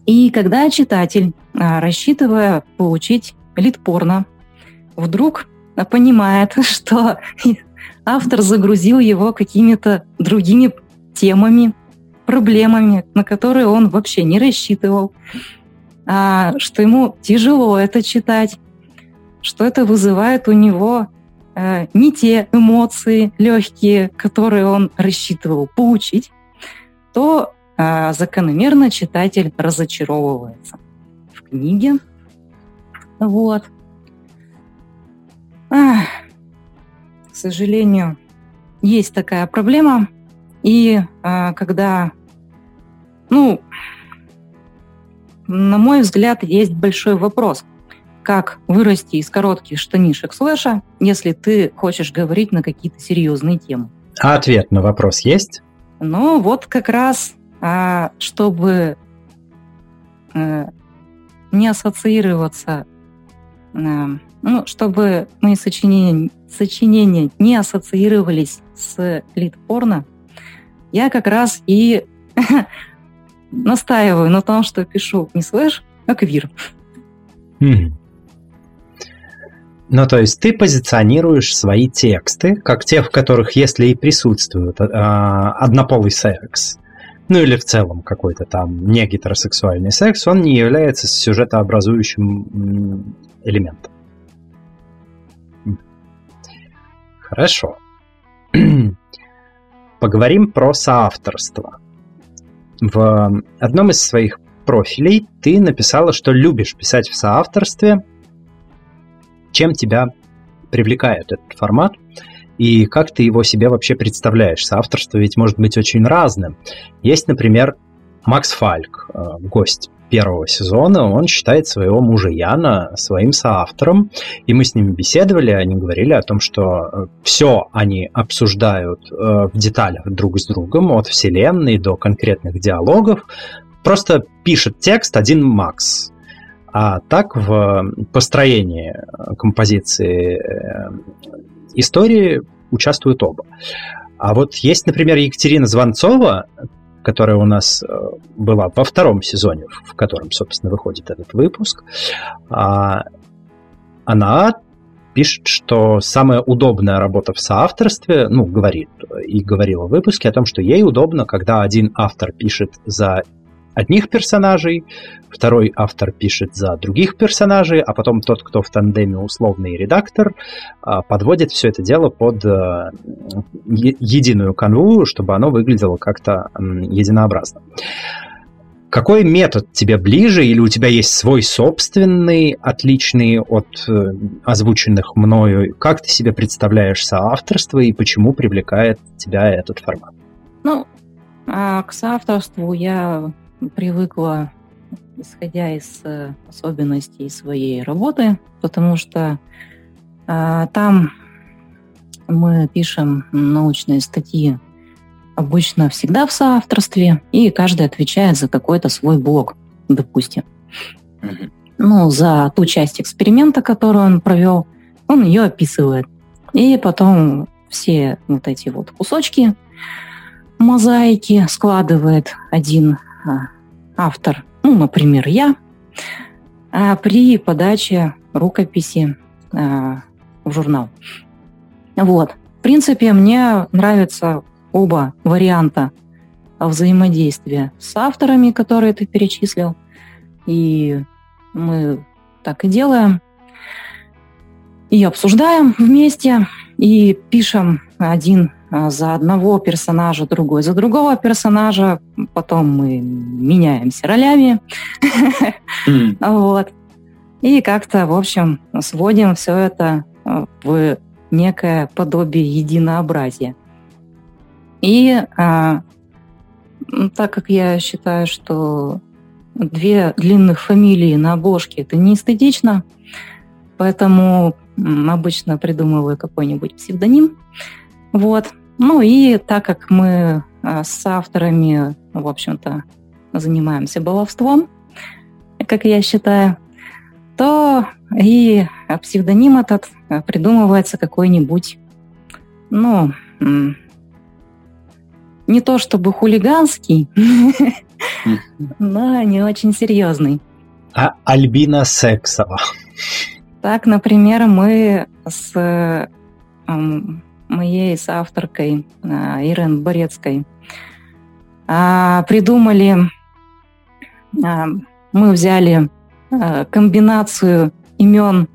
И когда читатель, э, рассчитывая получить лид-порно, вдруг понимает, [LAUGHS] что автор загрузил его какими-то другими темами, проблемами, на которые он вообще не рассчитывал, что ему тяжело это читать, что это вызывает у него Э, не те эмоции легкие, которые он рассчитывал получить, то э, закономерно читатель разочаровывается в книге. Вот. Ах, к сожалению, есть такая проблема. И э, когда, ну, на мой взгляд, есть большой вопрос как вырасти из коротких штанишек слэша, если ты хочешь говорить на какие-то серьезные темы. А ответ на вопрос есть? Ну, вот как раз, а, чтобы э, не ассоциироваться, э, ну, чтобы мои сочинения, сочинения не ассоциировались с лид-порно, я как раз и [LAUGHS] настаиваю на том, что пишу не слэш, а квир. Mm. Ну, то есть ты позиционируешь свои тексты, как те, в которых, если и присутствует э, однополый секс, ну или в целом какой-то там не гетеросексуальный секс, он не является сюжетообразующим элементом. Хорошо. [CLEARS THROAT] Поговорим про соавторство. В одном из своих профилей ты написала, что любишь писать в соавторстве. Чем тебя привлекает этот формат? И как ты его себе вообще представляешь? Соавторство ведь может быть очень разным. Есть, например, Макс Фальк, э, гость первого сезона, он считает своего мужа Яна своим соавтором, и мы с ними беседовали, они говорили о том, что э, все они обсуждают э, в деталях друг с другом, от вселенной до конкретных диалогов, просто пишет текст один Макс. А так в построении композиции истории участвуют оба. А вот есть, например, Екатерина Звонцова, которая у нас э, была во втором сезоне, в котором, собственно, выходит этот выпуск, а, она пишет, что самая удобная работа в соавторстве, ну, говорит и говорила в выпуске о том, что ей удобно, когда один автор пишет за одних персонажей, второй автор пишет за других персонажей, а потом тот, кто в тандеме условный редактор, а, подводит все это дело под э, единую канву, чтобы оно выглядело как-то единообразно. Какой метод тебе ближе, или у тебя есть свой собственный, отличный от э, озвученных мною? Как ты себе представляешь соавторство и почему привлекает тебя этот формат? Ну, а к соавторству я привыкла, исходя из э, особенностей своей работы, потому что э, там мы пишем научные статьи обычно всегда в соавторстве, и каждый отвечает за какой-то свой блок, допустим. Mm-hmm. Ну, за ту часть эксперимента, которую он провел, он ее описывает. И потом все вот эти вот кусочки мозаики складывает один автор, ну, например, я, а, при подаче рукописи а, в журнал. Вот. В принципе, мне нравятся оба варианта взаимодействия с авторами, которые ты перечислил. И мы так и делаем. И обсуждаем вместе, и пишем один а, за одного персонажа, другой за другого персонажа. Потом мы меняемся ролями. [LAUGHS] Вот. И как-то, в общем, сводим все это а, в некое подобие единообразия. И а, так как я считаю, что две длинных фамилии на обложке это не эстетично, поэтому обычно придумываю какой-нибудь псевдоним. Вот. Ну и так как мы а, с авторами, в общем-то, занимаемся баловством, как я считаю, то и псевдоним этот придумывается какой-нибудь, ну, не то чтобы хулиганский, но не очень серьезный. А Альбина Сексова. Так, например, мы с моей соавторкой а, Ирен Борецкой а, придумали, а, мы взяли комбинацию имен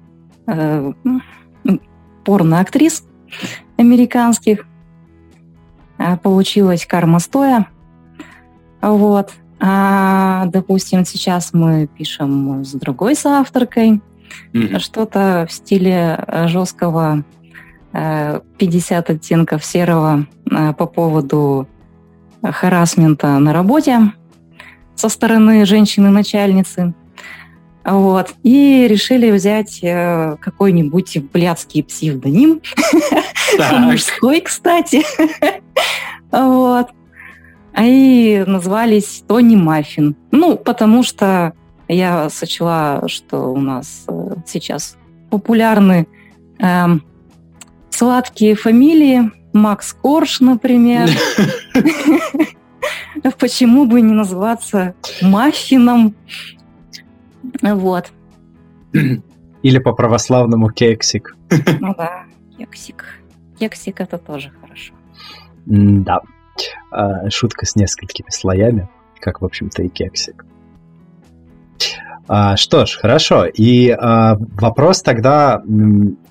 порноактрис американских. Получилась карма стоя. Вот. А, допустим, сейчас мы пишем с другой соавторкой mm-hmm. что-то в стиле жесткого 50 оттенков серого э, по поводу харасмента на работе со стороны женщины-начальницы. Вот. И решили взять э, какой-нибудь блядский псевдоним. [LAUGHS] Мужской, кстати. Вот. И назвались Тони Маффин. Ну, потому что я сочла, что у нас э, сейчас популярны эм, сладкие фамилии. Макс Корж, например. [LAUGHS] Почему бы не называться Маффином? Вот. Или по православному кексик. Ну да, кексик. Кексик это тоже хорошо. Да. А, шутка с несколькими слоями, как, в общем-то, и кексик. А, что ж, хорошо. И а, вопрос тогда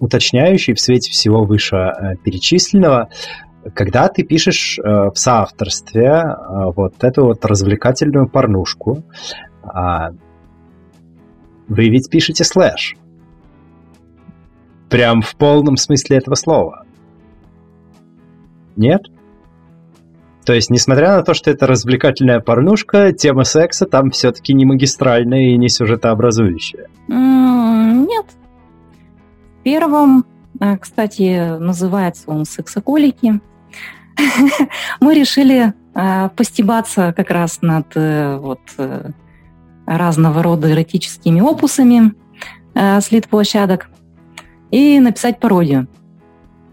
уточняющий в свете всего выше а, перечисленного. Когда ты пишешь а, в соавторстве а, вот эту вот развлекательную порнушку, а, вы ведь пишете слэш. Прям в полном смысле этого слова. Нет? То есть, несмотря на то, что это развлекательная порнушка, тема секса там все-таки не магистральная и не сюжетообразующая. Нет. В первом, э, кстати, называется он «Сексоколики». [LAUGHS] Мы решили э, постебаться как раз над э, вот разного рода эротическими опусами с лид-площадок и написать пародию.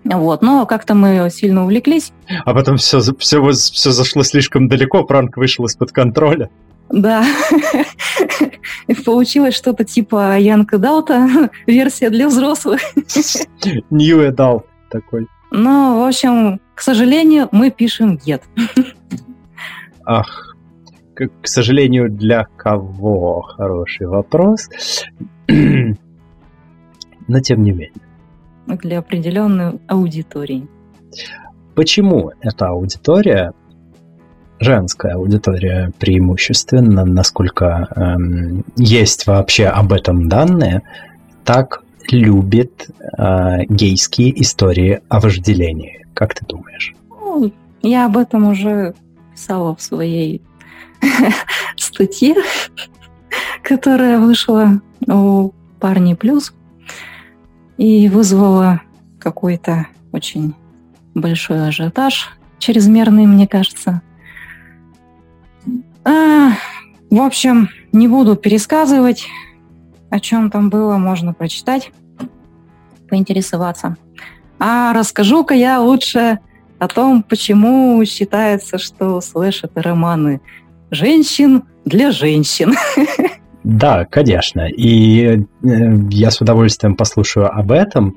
Вот, но как-то мы сильно увлеклись. А потом все, все, все зашло слишком далеко, пранк вышел из-под контроля. Да. [LAUGHS] Получилось что-то типа Янка Далта, [LAUGHS] версия для взрослых. [LAUGHS] New Adult такой. Ну, в общем, к сожалению, мы пишем get. Ах, к, к сожалению, для кого? Хороший вопрос. [CLEARS THROAT] Но тем не менее для определенной аудитории. Почему эта аудитория, женская аудитория преимущественно, насколько эм, есть вообще об этом данные, так любит э, гейские истории о вожделении? Как ты думаешь? Ну, я об этом уже писала в своей [LAUGHS] статье, [LAUGHS] которая вышла у Парни Плюс и вызвала какой-то очень большой ажиотаж, чрезмерный, мне кажется. А, в общем, не буду пересказывать, о чем там было, можно прочитать, поинтересоваться. А расскажу-ка я лучше о том, почему считается, что слэш это романы женщин для женщин. [LAUGHS] Да, конечно. И э, я с удовольствием послушаю об этом.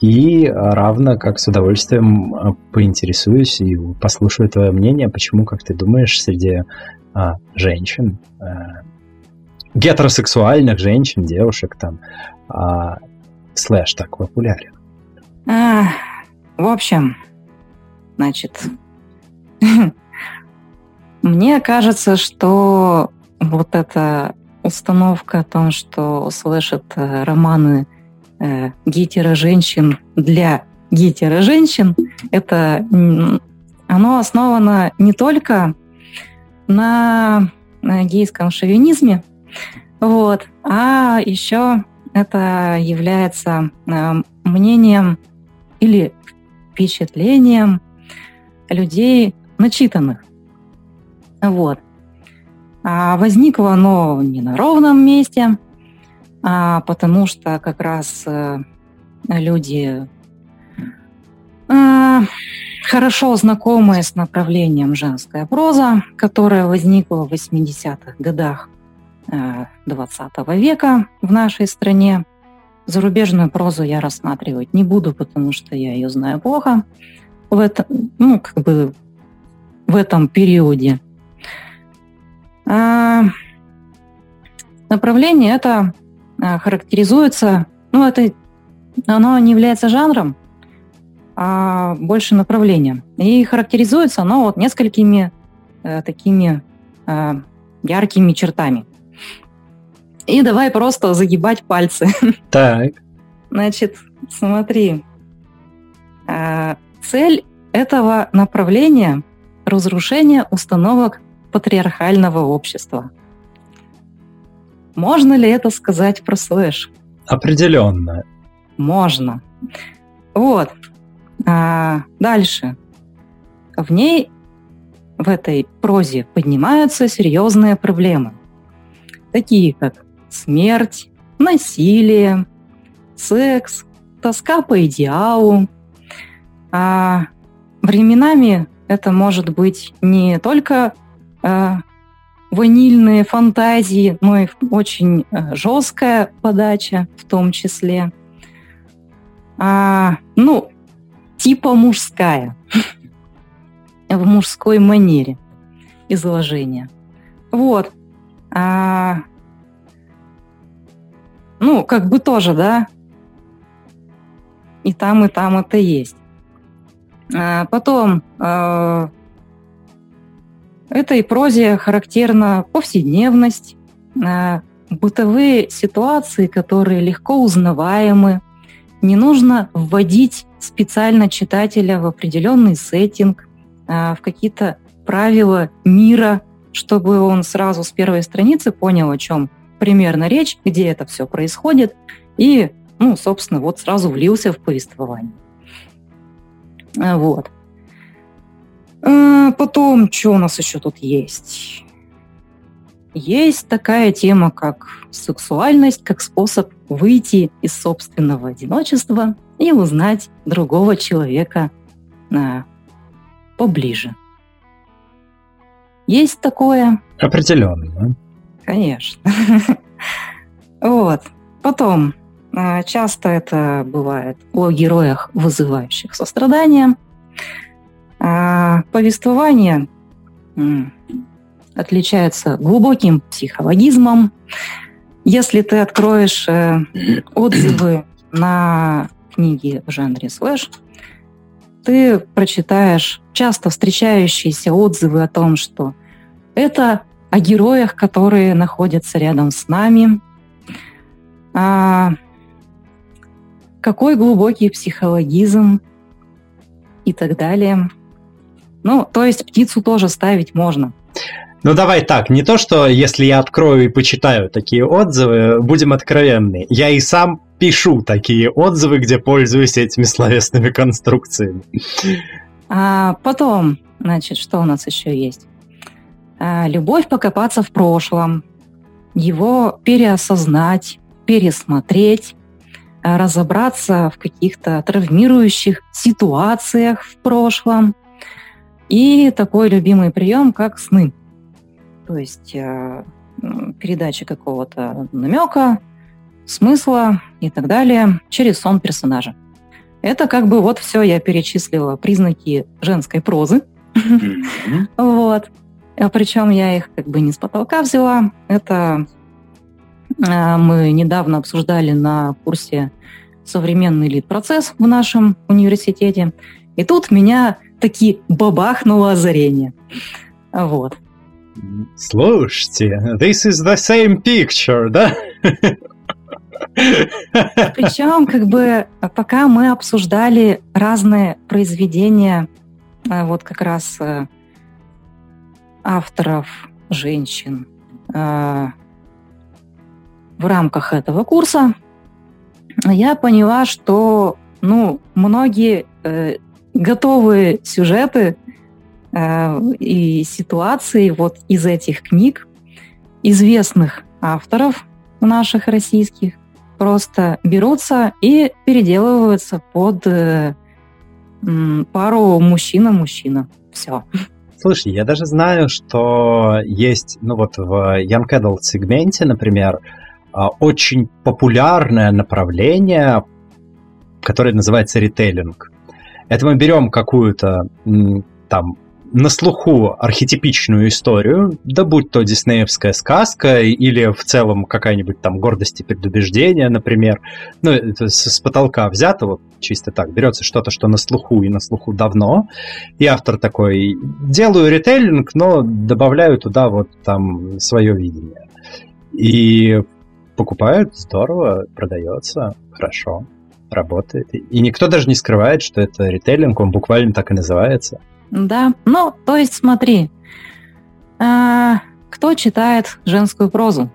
И равно как с удовольствием э, поинтересуюсь и послушаю твое мнение, почему, как ты думаешь, среди а, женщин, а, гетеросексуальных женщин, девушек там, а, слэш так популярен. А, в общем, значит, [LAUGHS] мне кажется, что вот это установка о том, что слышат э, романы э, гетеро-женщин для гетеро-женщин, это оно основано не только на, гейском шовинизме, вот, а еще это является э, мнением или впечатлением людей начитанных. Вот. А возникло оно не на ровном месте, а потому что как раз э, люди э, хорошо знакомые с направлением женская проза, которая возникла в 80-х годах 20 э, века в нашей стране. Зарубежную прозу я рассматривать не буду, потому что я ее знаю плохо. В этом, ну, как бы в этом периоде направление это а, характеризуется, ну, это оно не является жанром, а больше направлением. И характеризуется оно вот несколькими э, такими э, яркими чертами. И давай просто загибать пальцы. [LAUGHS] Так. Значит, смотри. Э, цель этого направления – разрушение установок патриархального общества. Можно ли это сказать про слэш? Определенно. Можно. Вот. А, дальше. В ней, в этой прозе, поднимаются серьезные проблемы. Такие как смерть, насилие, секс, тоска по идеалу. А временами это может быть не только Э, ванильные фантазии, но и очень э, жесткая подача в том числе. А, ну, типа мужская, [LAUGHS] в мужской манере изложения. Вот. А, ну, как бы тоже, да, и там, и там это есть. А потом, э, этой прозе характерна повседневность, э, бытовые ситуации, которые легко узнаваемы. Не нужно вводить специально читателя в определенный сеттинг, э, в какие-то правила мира, чтобы он сразу с первой страницы понял, о чем примерно речь, где это все происходит, и, ну, собственно, вот сразу влился в повествование. А, вот. А, потом, что у нас еще тут есть? Есть такая тема, как сексуальность, как способ выйти из собственного одиночества и узнать другого человека а, поближе. Есть такое? Определенно. Конечно. [LAUGHS] Вот. Потом, а, часто это бывает о героях, вызывающих сострадание. А, повествование отличается глубоким психологизмом. Если ты откроешь э, отзывы на книги в жанре слэш, ты прочитаешь часто встречающиеся отзывы о том, что это о героях, которые находятся рядом с нами. А, какой глубокий психологизм и так далее. Ну, то есть птицу тоже ставить можно. Ну давай так, не то, что если я открою и почитаю такие отзывы, будем откровенны. Я и сам пишу такие отзывы, где пользуюсь этими словесными конструкциями. А потом, значит, что у нас еще есть? А, любовь покопаться в прошлом, его переосознать, пересмотреть, а, разобраться в каких-то травмирующих ситуациях в прошлом. И такой любимый прием, как сны. То есть э, передача какого-то намека, смысла и так далее через сон персонажа. Это как бы вот все я перечислила признаки женской прозы. [LAUGHS] Вот. А причем я их как бы не с потолка взяла. Это э, мы недавно обсуждали на курсе современный лид-процесс в нашем университете. И тут меня таки бабахнуло озарение. Вот. Слушайте, this is the same picture, да? Причем, как бы, пока мы обсуждали разные произведения, э, вот как раз э, авторов женщин э, в рамках этого курса, я поняла, что ну, многие э, готовые сюжеты э, и ситуации вот из этих книг известных авторов наших российских просто берутся и переделываются под э, пару мужчина-мужчина. Все. Слушай, я даже знаю, что есть, ну вот в Young Adult сегменте, например, а, очень популярное направление, которое называется ритейлинг. Это мы берем какую-то там на слуху архетипичную историю, да будь то диснеевская сказка или в целом какая-нибудь там гордость и предубеждение, например. Ну, это с, потолка взято, вот чисто так, берется что-то, что на слуху и на слуху давно, и автор такой, делаю ритейлинг, но добавляю туда вот там свое видение. И покупают, здорово, продается, хорошо, работает. И никто даже не скрывает, что это ритейлинг, он буквально так и называется. Да, ну, то есть смотри, а, кто читает женскую прозу?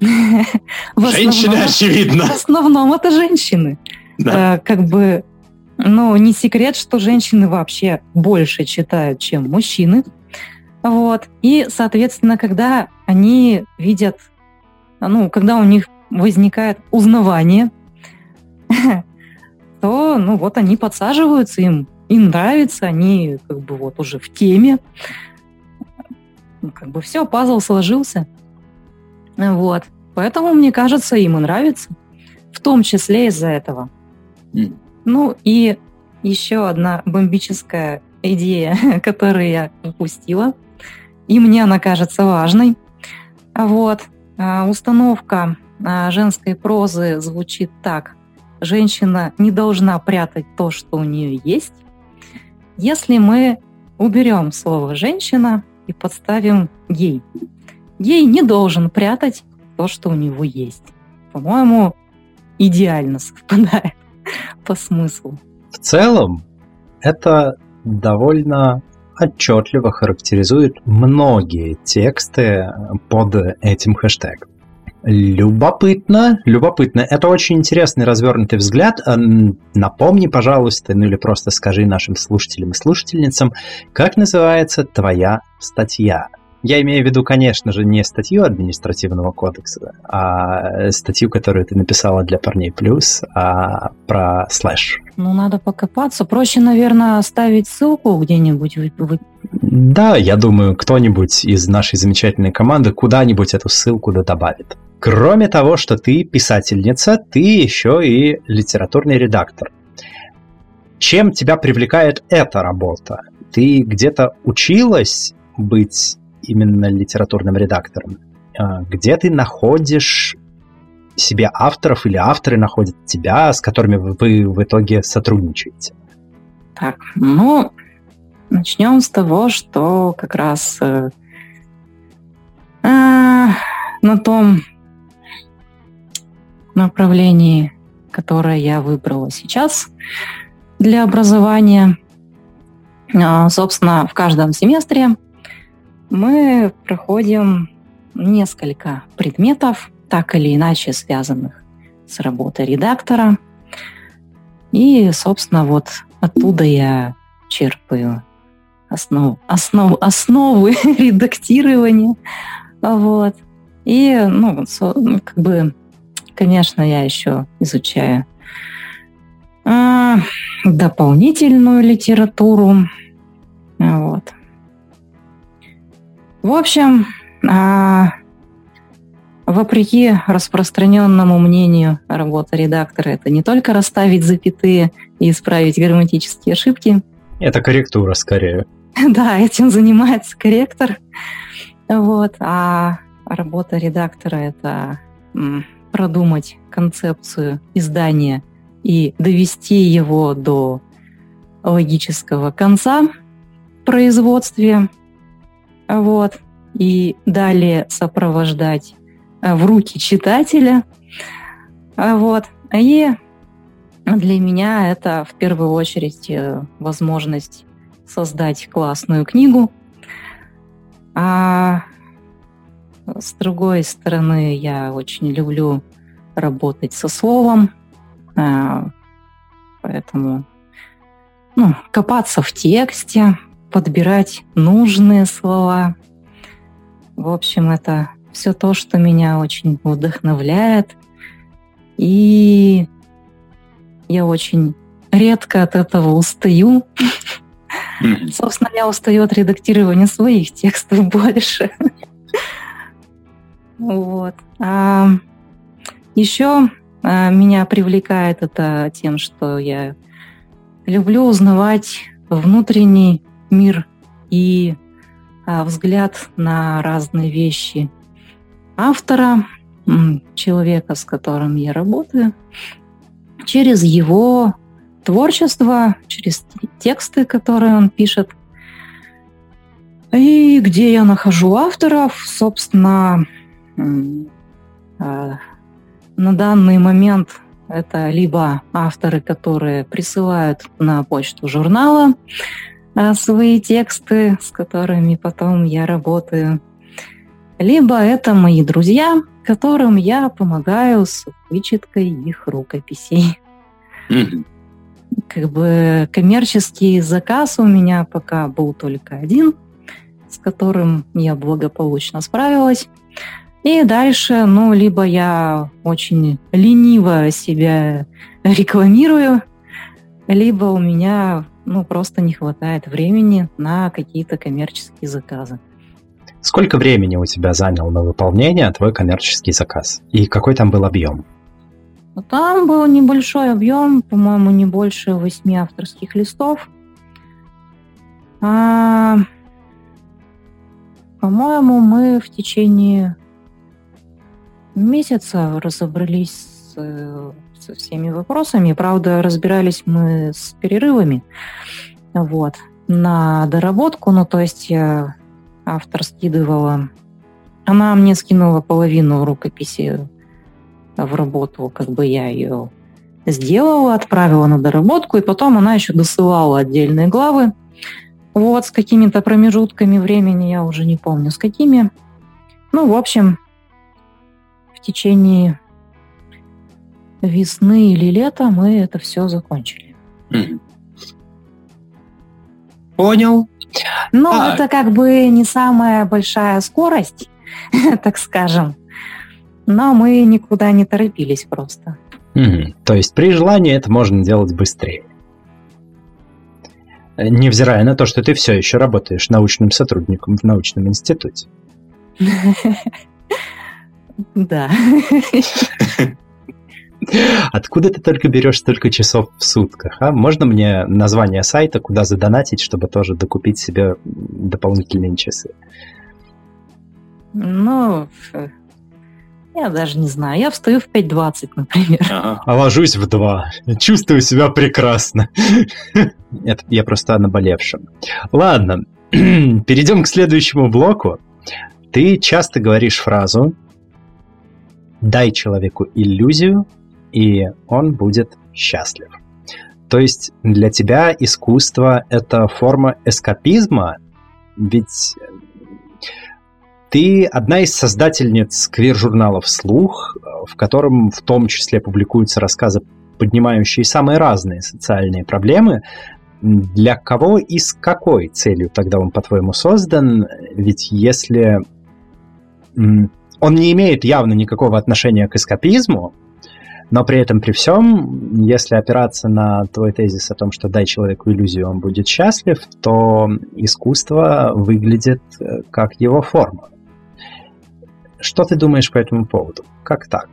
Женщины, очевидно. В основном это женщины. Да. А, как бы, ну, не секрет, что женщины вообще больше читают, чем мужчины. Вот. И, соответственно, когда они видят, ну, когда у них возникает узнавание, [LAUGHS] то, ну, вот они подсаживаются, им им нравится, они как бы вот уже в теме. Ну, как бы все, пазл сложился. Вот. Поэтому, мне кажется, им и нравится. В том числе из-за этого. Mm. Ну и еще одна бомбическая идея, [LAUGHS] которую я упустила. И мне она кажется важной. Вот. А, установка женской прозы звучит так. Женщина не должна прятать то, что у нее есть. Если мы уберем слово «женщина» и подставим «гей», гей не должен прятать то, что у него есть. По-моему, идеально совпадает [LAUGHS] по смыслу. В целом, это довольно отчетливо характеризует многие тексты под этим хэштегом. Любопытно, любопытно. Это очень интересный развернутый взгляд. Напомни, пожалуйста, ну или просто скажи нашим слушателям и слушательницам, как называется твоя статья. Я имею в виду, конечно же, не статью административного кодекса, а статью, которую ты написала для парней плюс, а про слэш. Ну, надо покопаться. Проще, наверное, оставить ссылку где-нибудь. Да, я думаю, кто-нибудь из нашей замечательной команды куда-нибудь эту ссылку да добавит. Кроме того, что ты писательница, ты еще и литературный редактор. Чем тебя привлекает эта работа? Ты где-то училась быть именно литературным редактором, а, где ты находишь себе авторов или авторы находят тебя, с которыми вы в итоге сотрудничаете? Так, ну, начнем с того, что как раз э, э, на том направлении, которое я выбрала сейчас для образования, э, собственно, в каждом семестре мы проходим несколько предметов, так или иначе связанных с работой редактора. И, собственно, вот оттуда я черпаю основ, основ, основы [LAUGHS] редактирования. Вот. И, ну, ну, как бы, конечно, я еще изучаю э, дополнительную литературу. Вот. В общем, а, вопреки распространенному мнению, работа редактора это не только расставить запятые и исправить грамматические ошибки. Это корректура скорее. [LAUGHS] Да, этим занимается корректор. Вот. А работа редактора это продумать концепцию издания и довести его до логического конца в производстве, вот, и далее сопровождать э, в руки читателя, э, вот, и для меня это в первую очередь э, возможность создать классную книгу, а с другой стороны, я очень люблю работать со словом, поэтому ну, копаться в тексте, подбирать нужные слова. В общем, это все то, что меня очень вдохновляет. И я очень редко от этого устаю. Собственно, я устаю от редактирования своих текстов больше. Вот. А еще а, меня привлекает это тем, что я люблю узнавать внутренний мир и а, взгляд на разные вещи автора, человека, с которым я работаю, через его творчество, через тексты, которые он пишет. И где я нахожу авторов, собственно, на данный момент это либо авторы, которые присылают на почту журнала, а, свои тексты, с которыми потом я работаю. Либо это мои друзья, которым я помогаю с вычеткой их рукописей. Mm-hmm. Как бы коммерческий заказ у меня пока был только один, с которым я благополучно справилась. И дальше, ну, либо я очень лениво себя рекламирую, либо у меня ну, просто не хватает времени на какие-то коммерческие заказы. Сколько времени у тебя занял на выполнение твой коммерческий заказ? И какой там был объем? Ну, там был небольшой объем, по-моему, не больше восьми авторских листов. А, по-моему, мы в течение месяца разобрались с, э, со всеми вопросами. Правда, разбирались мы с перерывами. Вот. На доработку, ну, то есть я автор скидывала. Она мне скинула половину рукописи в работу, как бы я ее сделала, отправила на доработку, и потом она еще досылала отдельные главы. Вот, с какими-то промежутками времени, я уже не помню, с какими. Ну, в общем, течение весны или лета мы это все закончили. Понял. Ну, а... это как бы не самая большая скорость, [LAUGHS] так скажем. Но мы никуда не торопились просто. Угу. То есть при желании это можно делать быстрее. Невзирая на то, что ты все еще работаешь научным сотрудником в научном институте. [LAUGHS] Да. Откуда ты только берешь столько часов в сутках? А? Можно мне название сайта, куда задонатить, чтобы тоже докупить себе дополнительные часы? Ну, я даже не знаю. Я встаю в 5.20, например. А ложусь в 2. Чувствую себя прекрасно. Это я просто о наболевшем. Ладно, [CLEARS THROAT] перейдем к следующему блоку. Ты часто говоришь фразу «дай человеку иллюзию, и он будет счастлив». То есть для тебя искусство — это форма эскапизма, ведь ты одна из создательниц квир-журнала «Вслух», в котором в том числе публикуются рассказы, поднимающие самые разные социальные проблемы. Для кого и с какой целью тогда он, по-твоему, создан? Ведь если он не имеет явно никакого отношения к эскапизму, но при этом, при всем, если опираться на твой тезис о том, что дай человеку иллюзию, он будет счастлив, то искусство выглядит э, как его форма. Что ты думаешь по этому поводу? Как так?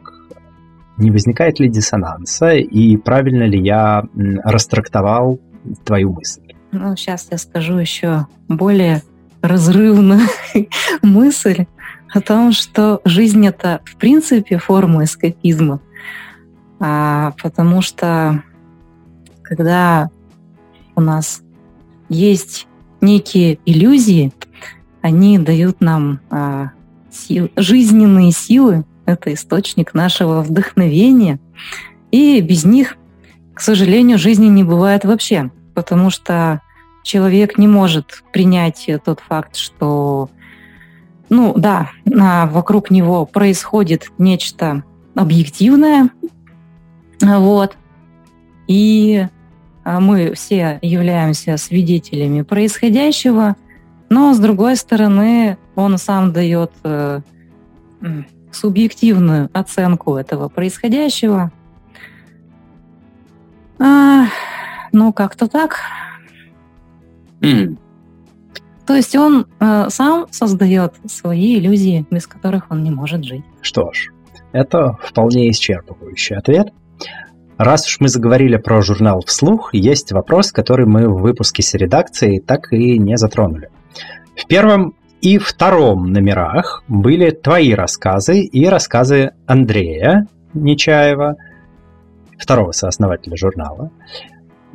Не возникает ли диссонанса, и правильно ли я растрактовал твою мысль? Ну, сейчас я скажу еще более разрывную [LAUGHS] мысль о том, что жизнь это в принципе форма эскапизма, а, потому что когда у нас есть некие иллюзии, они дают нам а, сил, жизненные силы, это источник нашего вдохновения, и без них, к сожалению, жизни не бывает вообще, потому что человек не может принять тот факт, что ну да, вокруг него происходит нечто объективное, вот, и а, мы все являемся свидетелями происходящего, но с другой стороны он сам дает э, субъективную оценку этого происходящего. А, ну, как-то так. То есть он э, сам создает свои иллюзии, без которых он не может жить. Что ж, это вполне исчерпывающий ответ. Раз уж мы заговорили про журнал вслух, есть вопрос, который мы в выпуске с редакцией так и не затронули. В первом и втором номерах были твои рассказы и рассказы Андрея Нечаева, второго сооснователя журнала.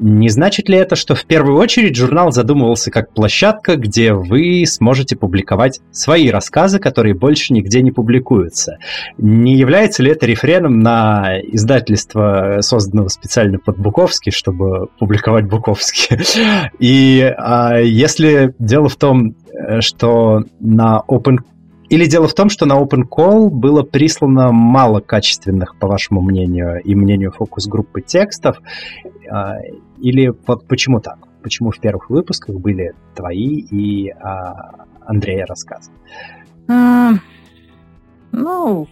Не значит ли это, что в первую очередь журнал задумывался как площадка, где вы сможете публиковать свои рассказы, которые больше нигде не публикуются? Не является ли это рефреном на издательство, созданного специально под Буковский, чтобы публиковать Буковский? [LAUGHS] И а, если дело в том, э, что на Open или дело в том, что на Open Call было прислано мало качественных, по вашему мнению, и мнению фокус-группы текстов? Или вот почему так? Почему в первых выпусках были твои и а, Андрея рассказы? А, ну,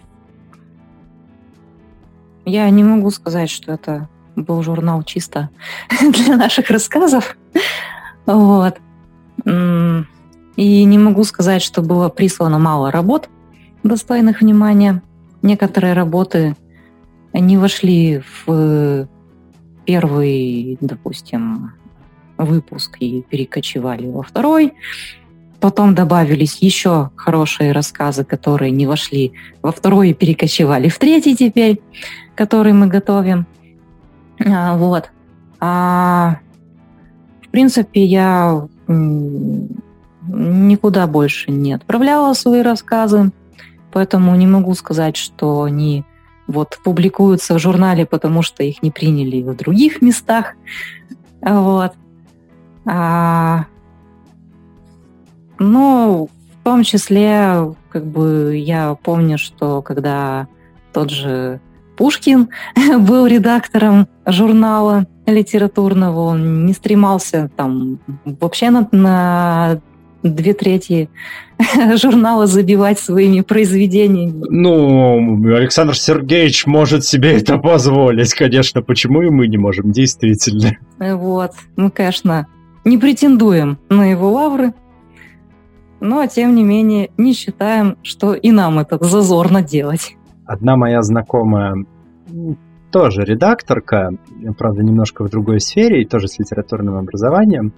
я не могу сказать, что это был журнал чисто [LAUGHS] для наших рассказов. Вот. И не могу сказать, что было прислано мало работ, достойных внимания. Некоторые работы не вошли в первый, допустим, выпуск и перекочевали во второй. потом добавились еще хорошие рассказы, которые не вошли во второй и перекочевали в третий теперь, который мы готовим. А, вот. А, в принципе, я никуда больше не отправляла свои рассказы, поэтому не могу сказать, что они вот публикуются в журнале, потому что их не приняли в других местах. Вот. А, ну, в том числе, как бы я помню, что когда тот же Пушкин [LAUGHS] был редактором журнала литературного, он не стремался там вообще на, на две трети [LAUGHS] журнала забивать своими произведениями. Ну, Александр Сергеевич может себе это позволить, конечно. Почему и мы не можем, действительно. Вот. Мы, конечно, не претендуем на его лавры, но, тем не менее, не считаем, что и нам это зазорно делать. Одна моя знакомая тоже редакторка, правда, немножко в другой сфере, и тоже с литературным образованием,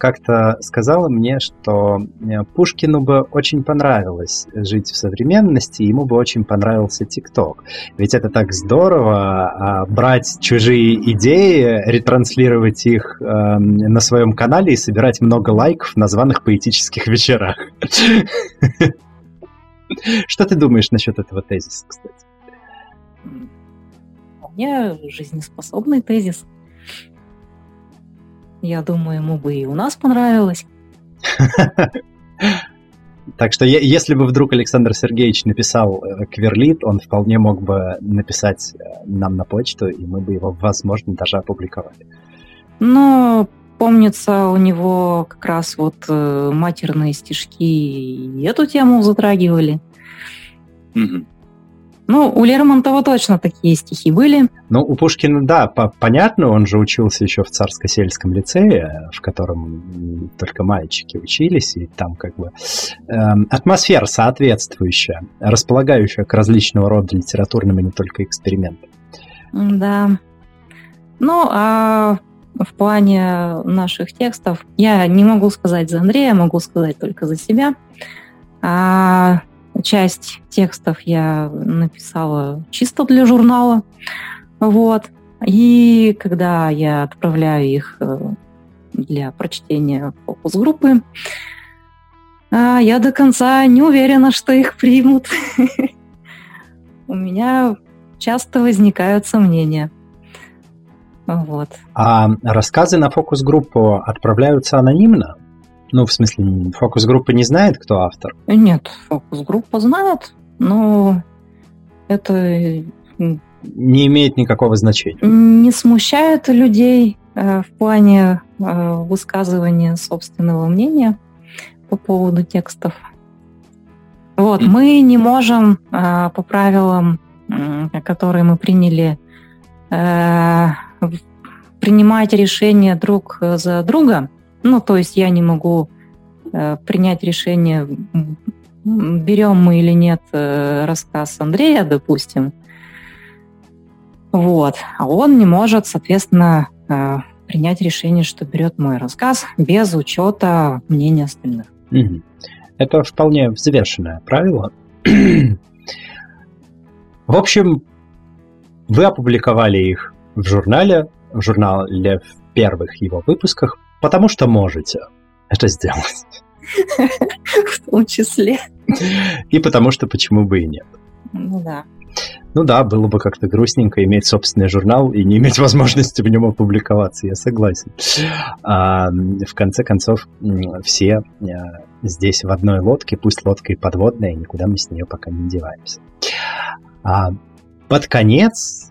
как-то сказала мне, что э, Пушкину бы очень понравилось жить в современности, ему бы очень понравился ТикТок. Ведь это так здорово а, брать чужие идеи, ретранслировать их э, на своем канале и собирать много лайков на званых поэтических вечерах. Что ты думаешь насчет этого тезиса, кстати? Вполне жизнеспособный тезис. Я думаю, ему бы и у нас понравилось. [LAUGHS] Так что если бы вдруг Александр Сергеевич написал э, кверлит, он вполне мог бы написать э, нам на почту, и мы бы его, возможно, даже опубликовали. Но помнится, у него как раз вот э, матерные стишки эту тему затрагивали. Угу. Ну, у Лермонтова точно такие стихи были. Ну, у Пушкина, да, по понятно, он же учился еще в Царско-сельском лицее, в котором только мальчики учились, и там как бы э, атмосфера соответствующая, располагающая к различного рода литературным и не только экспериментам. Да. Ну, а в плане наших текстов я не могу сказать за Андрея, могу сказать только за себя. А Часть текстов я написала чисто для журнала. Вот. И когда я отправляю их э, для прочтения фокус-группы, а, я до конца не уверена, что их примут. [LAUGHS] У меня часто возникают сомнения. Вот. А рассказы на фокус-группу отправляются анонимно? Ну, в смысле, фокус-группа не знает, кто автор? Нет, фокус-группа знает, но это... Не имеет никакого значения. Не смущает людей э, в плане э, высказывания собственного мнения по поводу текстов. Вот, мы не можем э, по правилам, которые мы приняли, принимать решения друг за друга, ну, то есть я не могу э, принять решение, берем мы или нет э, рассказ Андрея, допустим. Вот. А он не может, соответственно, э, принять решение, что берет мой рассказ без учета мнения остальных. Это вполне взвешенное правило. В общем, вы опубликовали их в журнале, в журнале в первых его выпусках Потому что можете это сделать. [LAUGHS] В том числе. И потому что почему бы и нет. Ну да. Ну да, было бы как-то грустненько иметь собственный журнал и не иметь [LAUGHS] возможности в нем опубликоваться, я согласен. А, в конце концов, все а, здесь в одной лодке, пусть лодка и подводная, никуда мы с нее пока не деваемся. А, под конец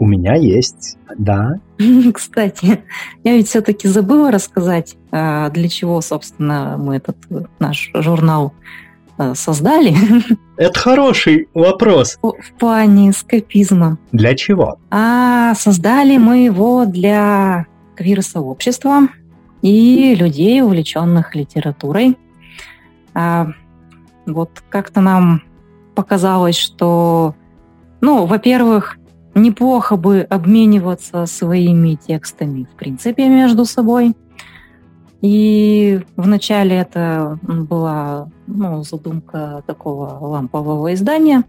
у меня есть, да. [LAUGHS] Кстати, я ведь все-таки забыла рассказать, а, для чего, собственно, мы этот наш журнал а, создали. [LAUGHS] Это хороший вопрос. В плане эскапизма. Для чего? А создали мы его для квир-сообщества и людей, увлеченных литературой. А, вот как-то нам показалось, что, ну, во-первых, неплохо бы обмениваться своими текстами, в принципе, между собой. И вначале это была ну, задумка такого лампового издания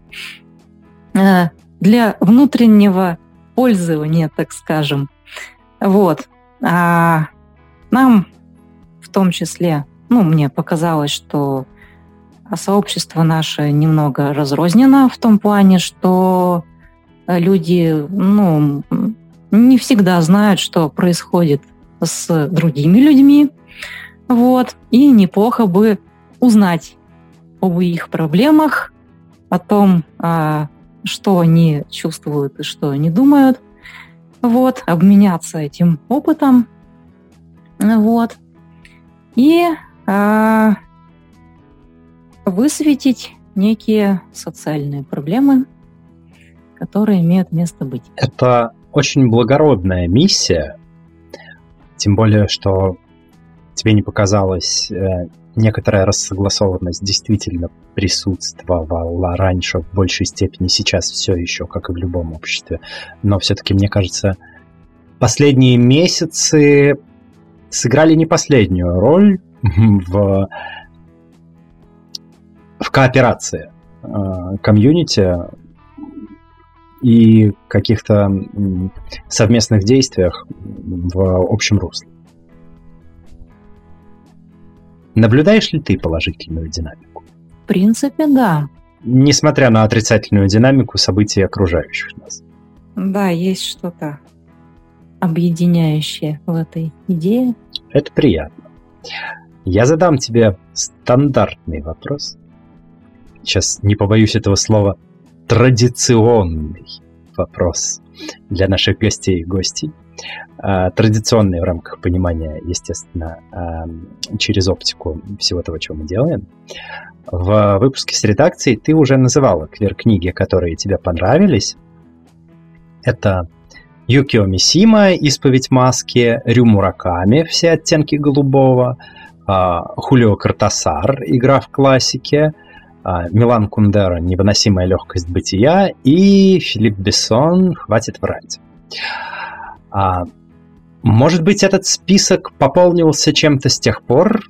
э, для внутреннего пользования, так скажем. Вот. А нам в том числе, ну, мне показалось, что сообщество наше немного разрознено в том плане, что люди, ну, не всегда знают, что происходит с другими людьми, вот, и неплохо бы узнать об их проблемах, о том, а, что они чувствуют и что они думают, вот, обменяться этим опытом, вот, и а, высветить некие социальные проблемы, которые имеют место быть. Это очень благородная миссия, тем более, что тебе не показалось, э, некоторая рассогласованность действительно присутствовала раньше в большей степени, сейчас все еще, как и в любом обществе. Но все-таки, мне кажется, последние месяцы сыграли не последнюю роль [LAUGHS] в, в кооперации э, комьюнити и каких-то совместных действиях в общем русле. Наблюдаешь ли ты положительную динамику? В принципе, да. Несмотря на отрицательную динамику событий окружающих нас. Да, есть что-то объединяющее в этой идее. Это приятно. Я задам тебе стандартный вопрос. Сейчас не побоюсь этого слова. Традиционный вопрос для наших гостей и гостей. А, традиционные в рамках понимания, естественно, а, через оптику всего того, что мы делаем. В выпуске с редакцией ты уже называла квир-книги, которые тебе понравились. Это Юкио Мисима «Исповедь маски», Рю Мураками «Все оттенки голубого», а, Хулио Картасар «Игра в классике», Милан Кундера «Невыносимая легкость бытия» и Филипп Бессон «Хватит врать». А, может быть, этот список пополнился чем-то с тех пор?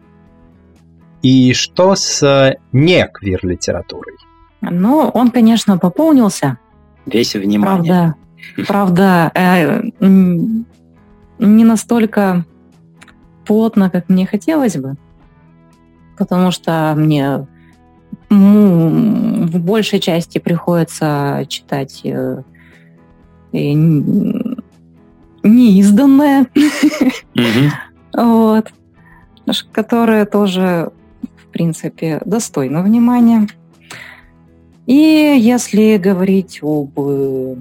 И что с э, не квир-литературой? Ну, он, конечно, пополнился. Весь внимание. Правда, правда э, не настолько плотно, как мне хотелось бы. Потому что мне ну, в большей части приходится читать э, неизданное, вот, которое тоже, в принципе, достойно внимания. И если говорить об э,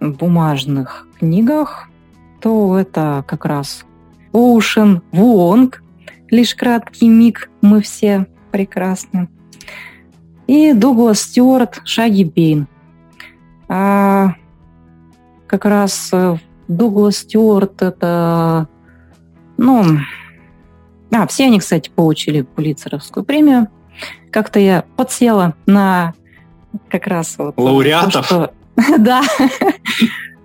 бумажных книгах, то это как раз Оушен Вонг, лишь краткий миг, мы все прекрасны. И Дуглас Стюарт Шаги Бейн. А, как раз э, Дуглас Стюарт это, ну, а, все они, кстати, получили Пулицеровскую премию. Как-то я подсела на как раз вот... Лауреатов? То, что... [LAUGHS] да.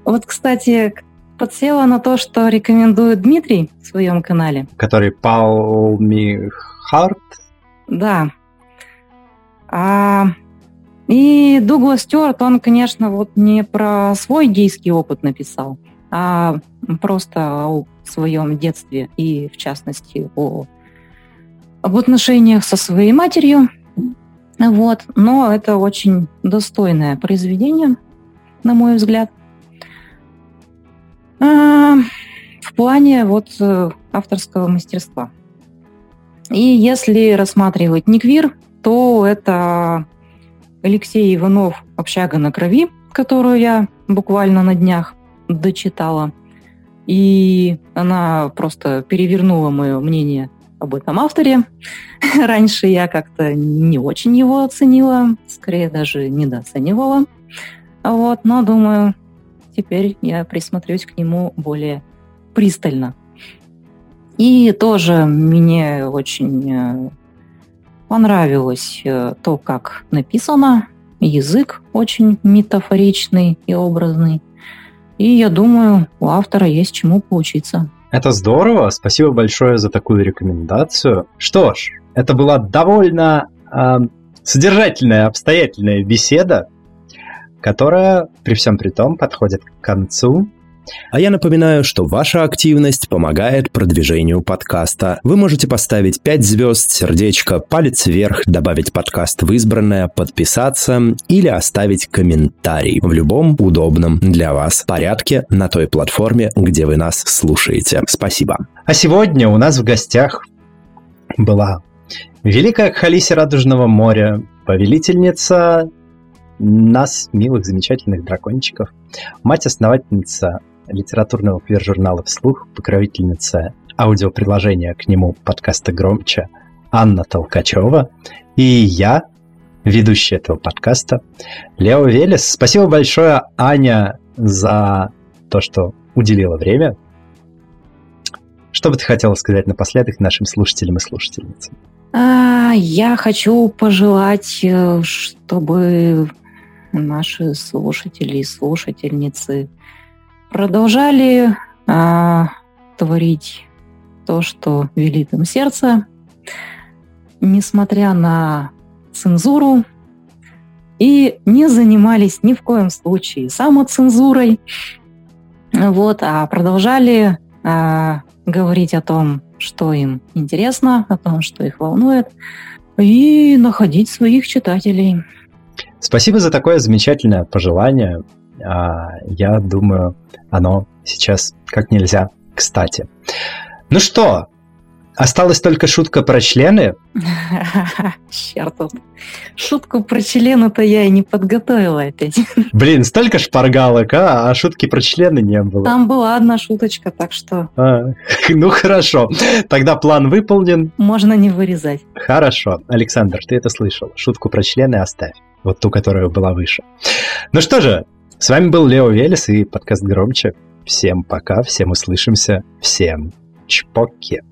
Вот, кстати, подсела на то, что рекомендует Дмитрий в своем канале. Который Пал Харт? Да. А, и Дуглас Стюарт, он, конечно, вот не про свой гейский опыт написал, а просто о своем детстве и, в частности, о, об отношениях со своей матерью. Вот. Но это очень достойное произведение, на мой взгляд. А, в плане вот э, авторского мастерства. И если рассматривать не квир, то это Алексей Иванов «Общага на крови», которую я буквально на днях дочитала. И она просто перевернула мое мнение об этом авторе. [LAUGHS] Раньше я как-то не очень его оценила, скорее даже недооценивала. Вот, но думаю, теперь я присмотрюсь к нему более пристально. И тоже мне очень э, понравилось э, то, как написано, язык очень метафоричный и образный. И я думаю, у автора есть чему поучиться. Это здорово, спасибо большое за такую рекомендацию. Что ж, это была довольно э, содержательная, обстоятельная беседа, которая при всем при том подходит к концу. А я напоминаю, что ваша активность помогает продвижению подкаста. Вы можете поставить 5 звезд, сердечко, палец вверх, добавить подкаст в избранное, подписаться или оставить комментарий в любом удобном для вас порядке на той платформе, где вы нас слушаете. Спасибо. А сегодня у нас в гостях была великая Халиси Радужного моря, повелительница нас, милых, замечательных дракончиков, мать-основательница литературного квир-журнала «Вслух», покровительница аудиоприложения к нему подкаста «Громче» Анна Толкачева и я, ведущий этого подкаста, Лео Велес. Спасибо большое, Аня, за то, что уделила время. Что бы ты хотела сказать напоследок нашим слушателям и слушательницам? А, я хочу пожелать, э, чтобы наши слушатели и слушательницы продолжали а, творить то, что велит им сердце, несмотря на цензуру, и не занимались ни в коем случае самоцензурой, вот, а продолжали а, говорить о том, что им интересно, о том, что их волнует, и находить своих читателей. Спасибо за такое замечательное пожелание. А, я думаю, оно сейчас как нельзя кстати. Ну что, осталась только шутка про члены. [LAUGHS] Черт, шутку про члены-то я и не подготовила опять. [LAUGHS] Блин, столько шпаргалок, а, а шутки про члены не было. Там была одна шуточка, так что... А, [LAUGHS] ну хорошо, тогда план выполнен. Можно не вырезать. Хорошо, Александр, ты это слышал. Шутку про члены оставь. Вот ту, которая была выше. Ну что же, с вами был Лео Велес и подкаст «Громче». Всем пока, всем услышимся, всем чпоки.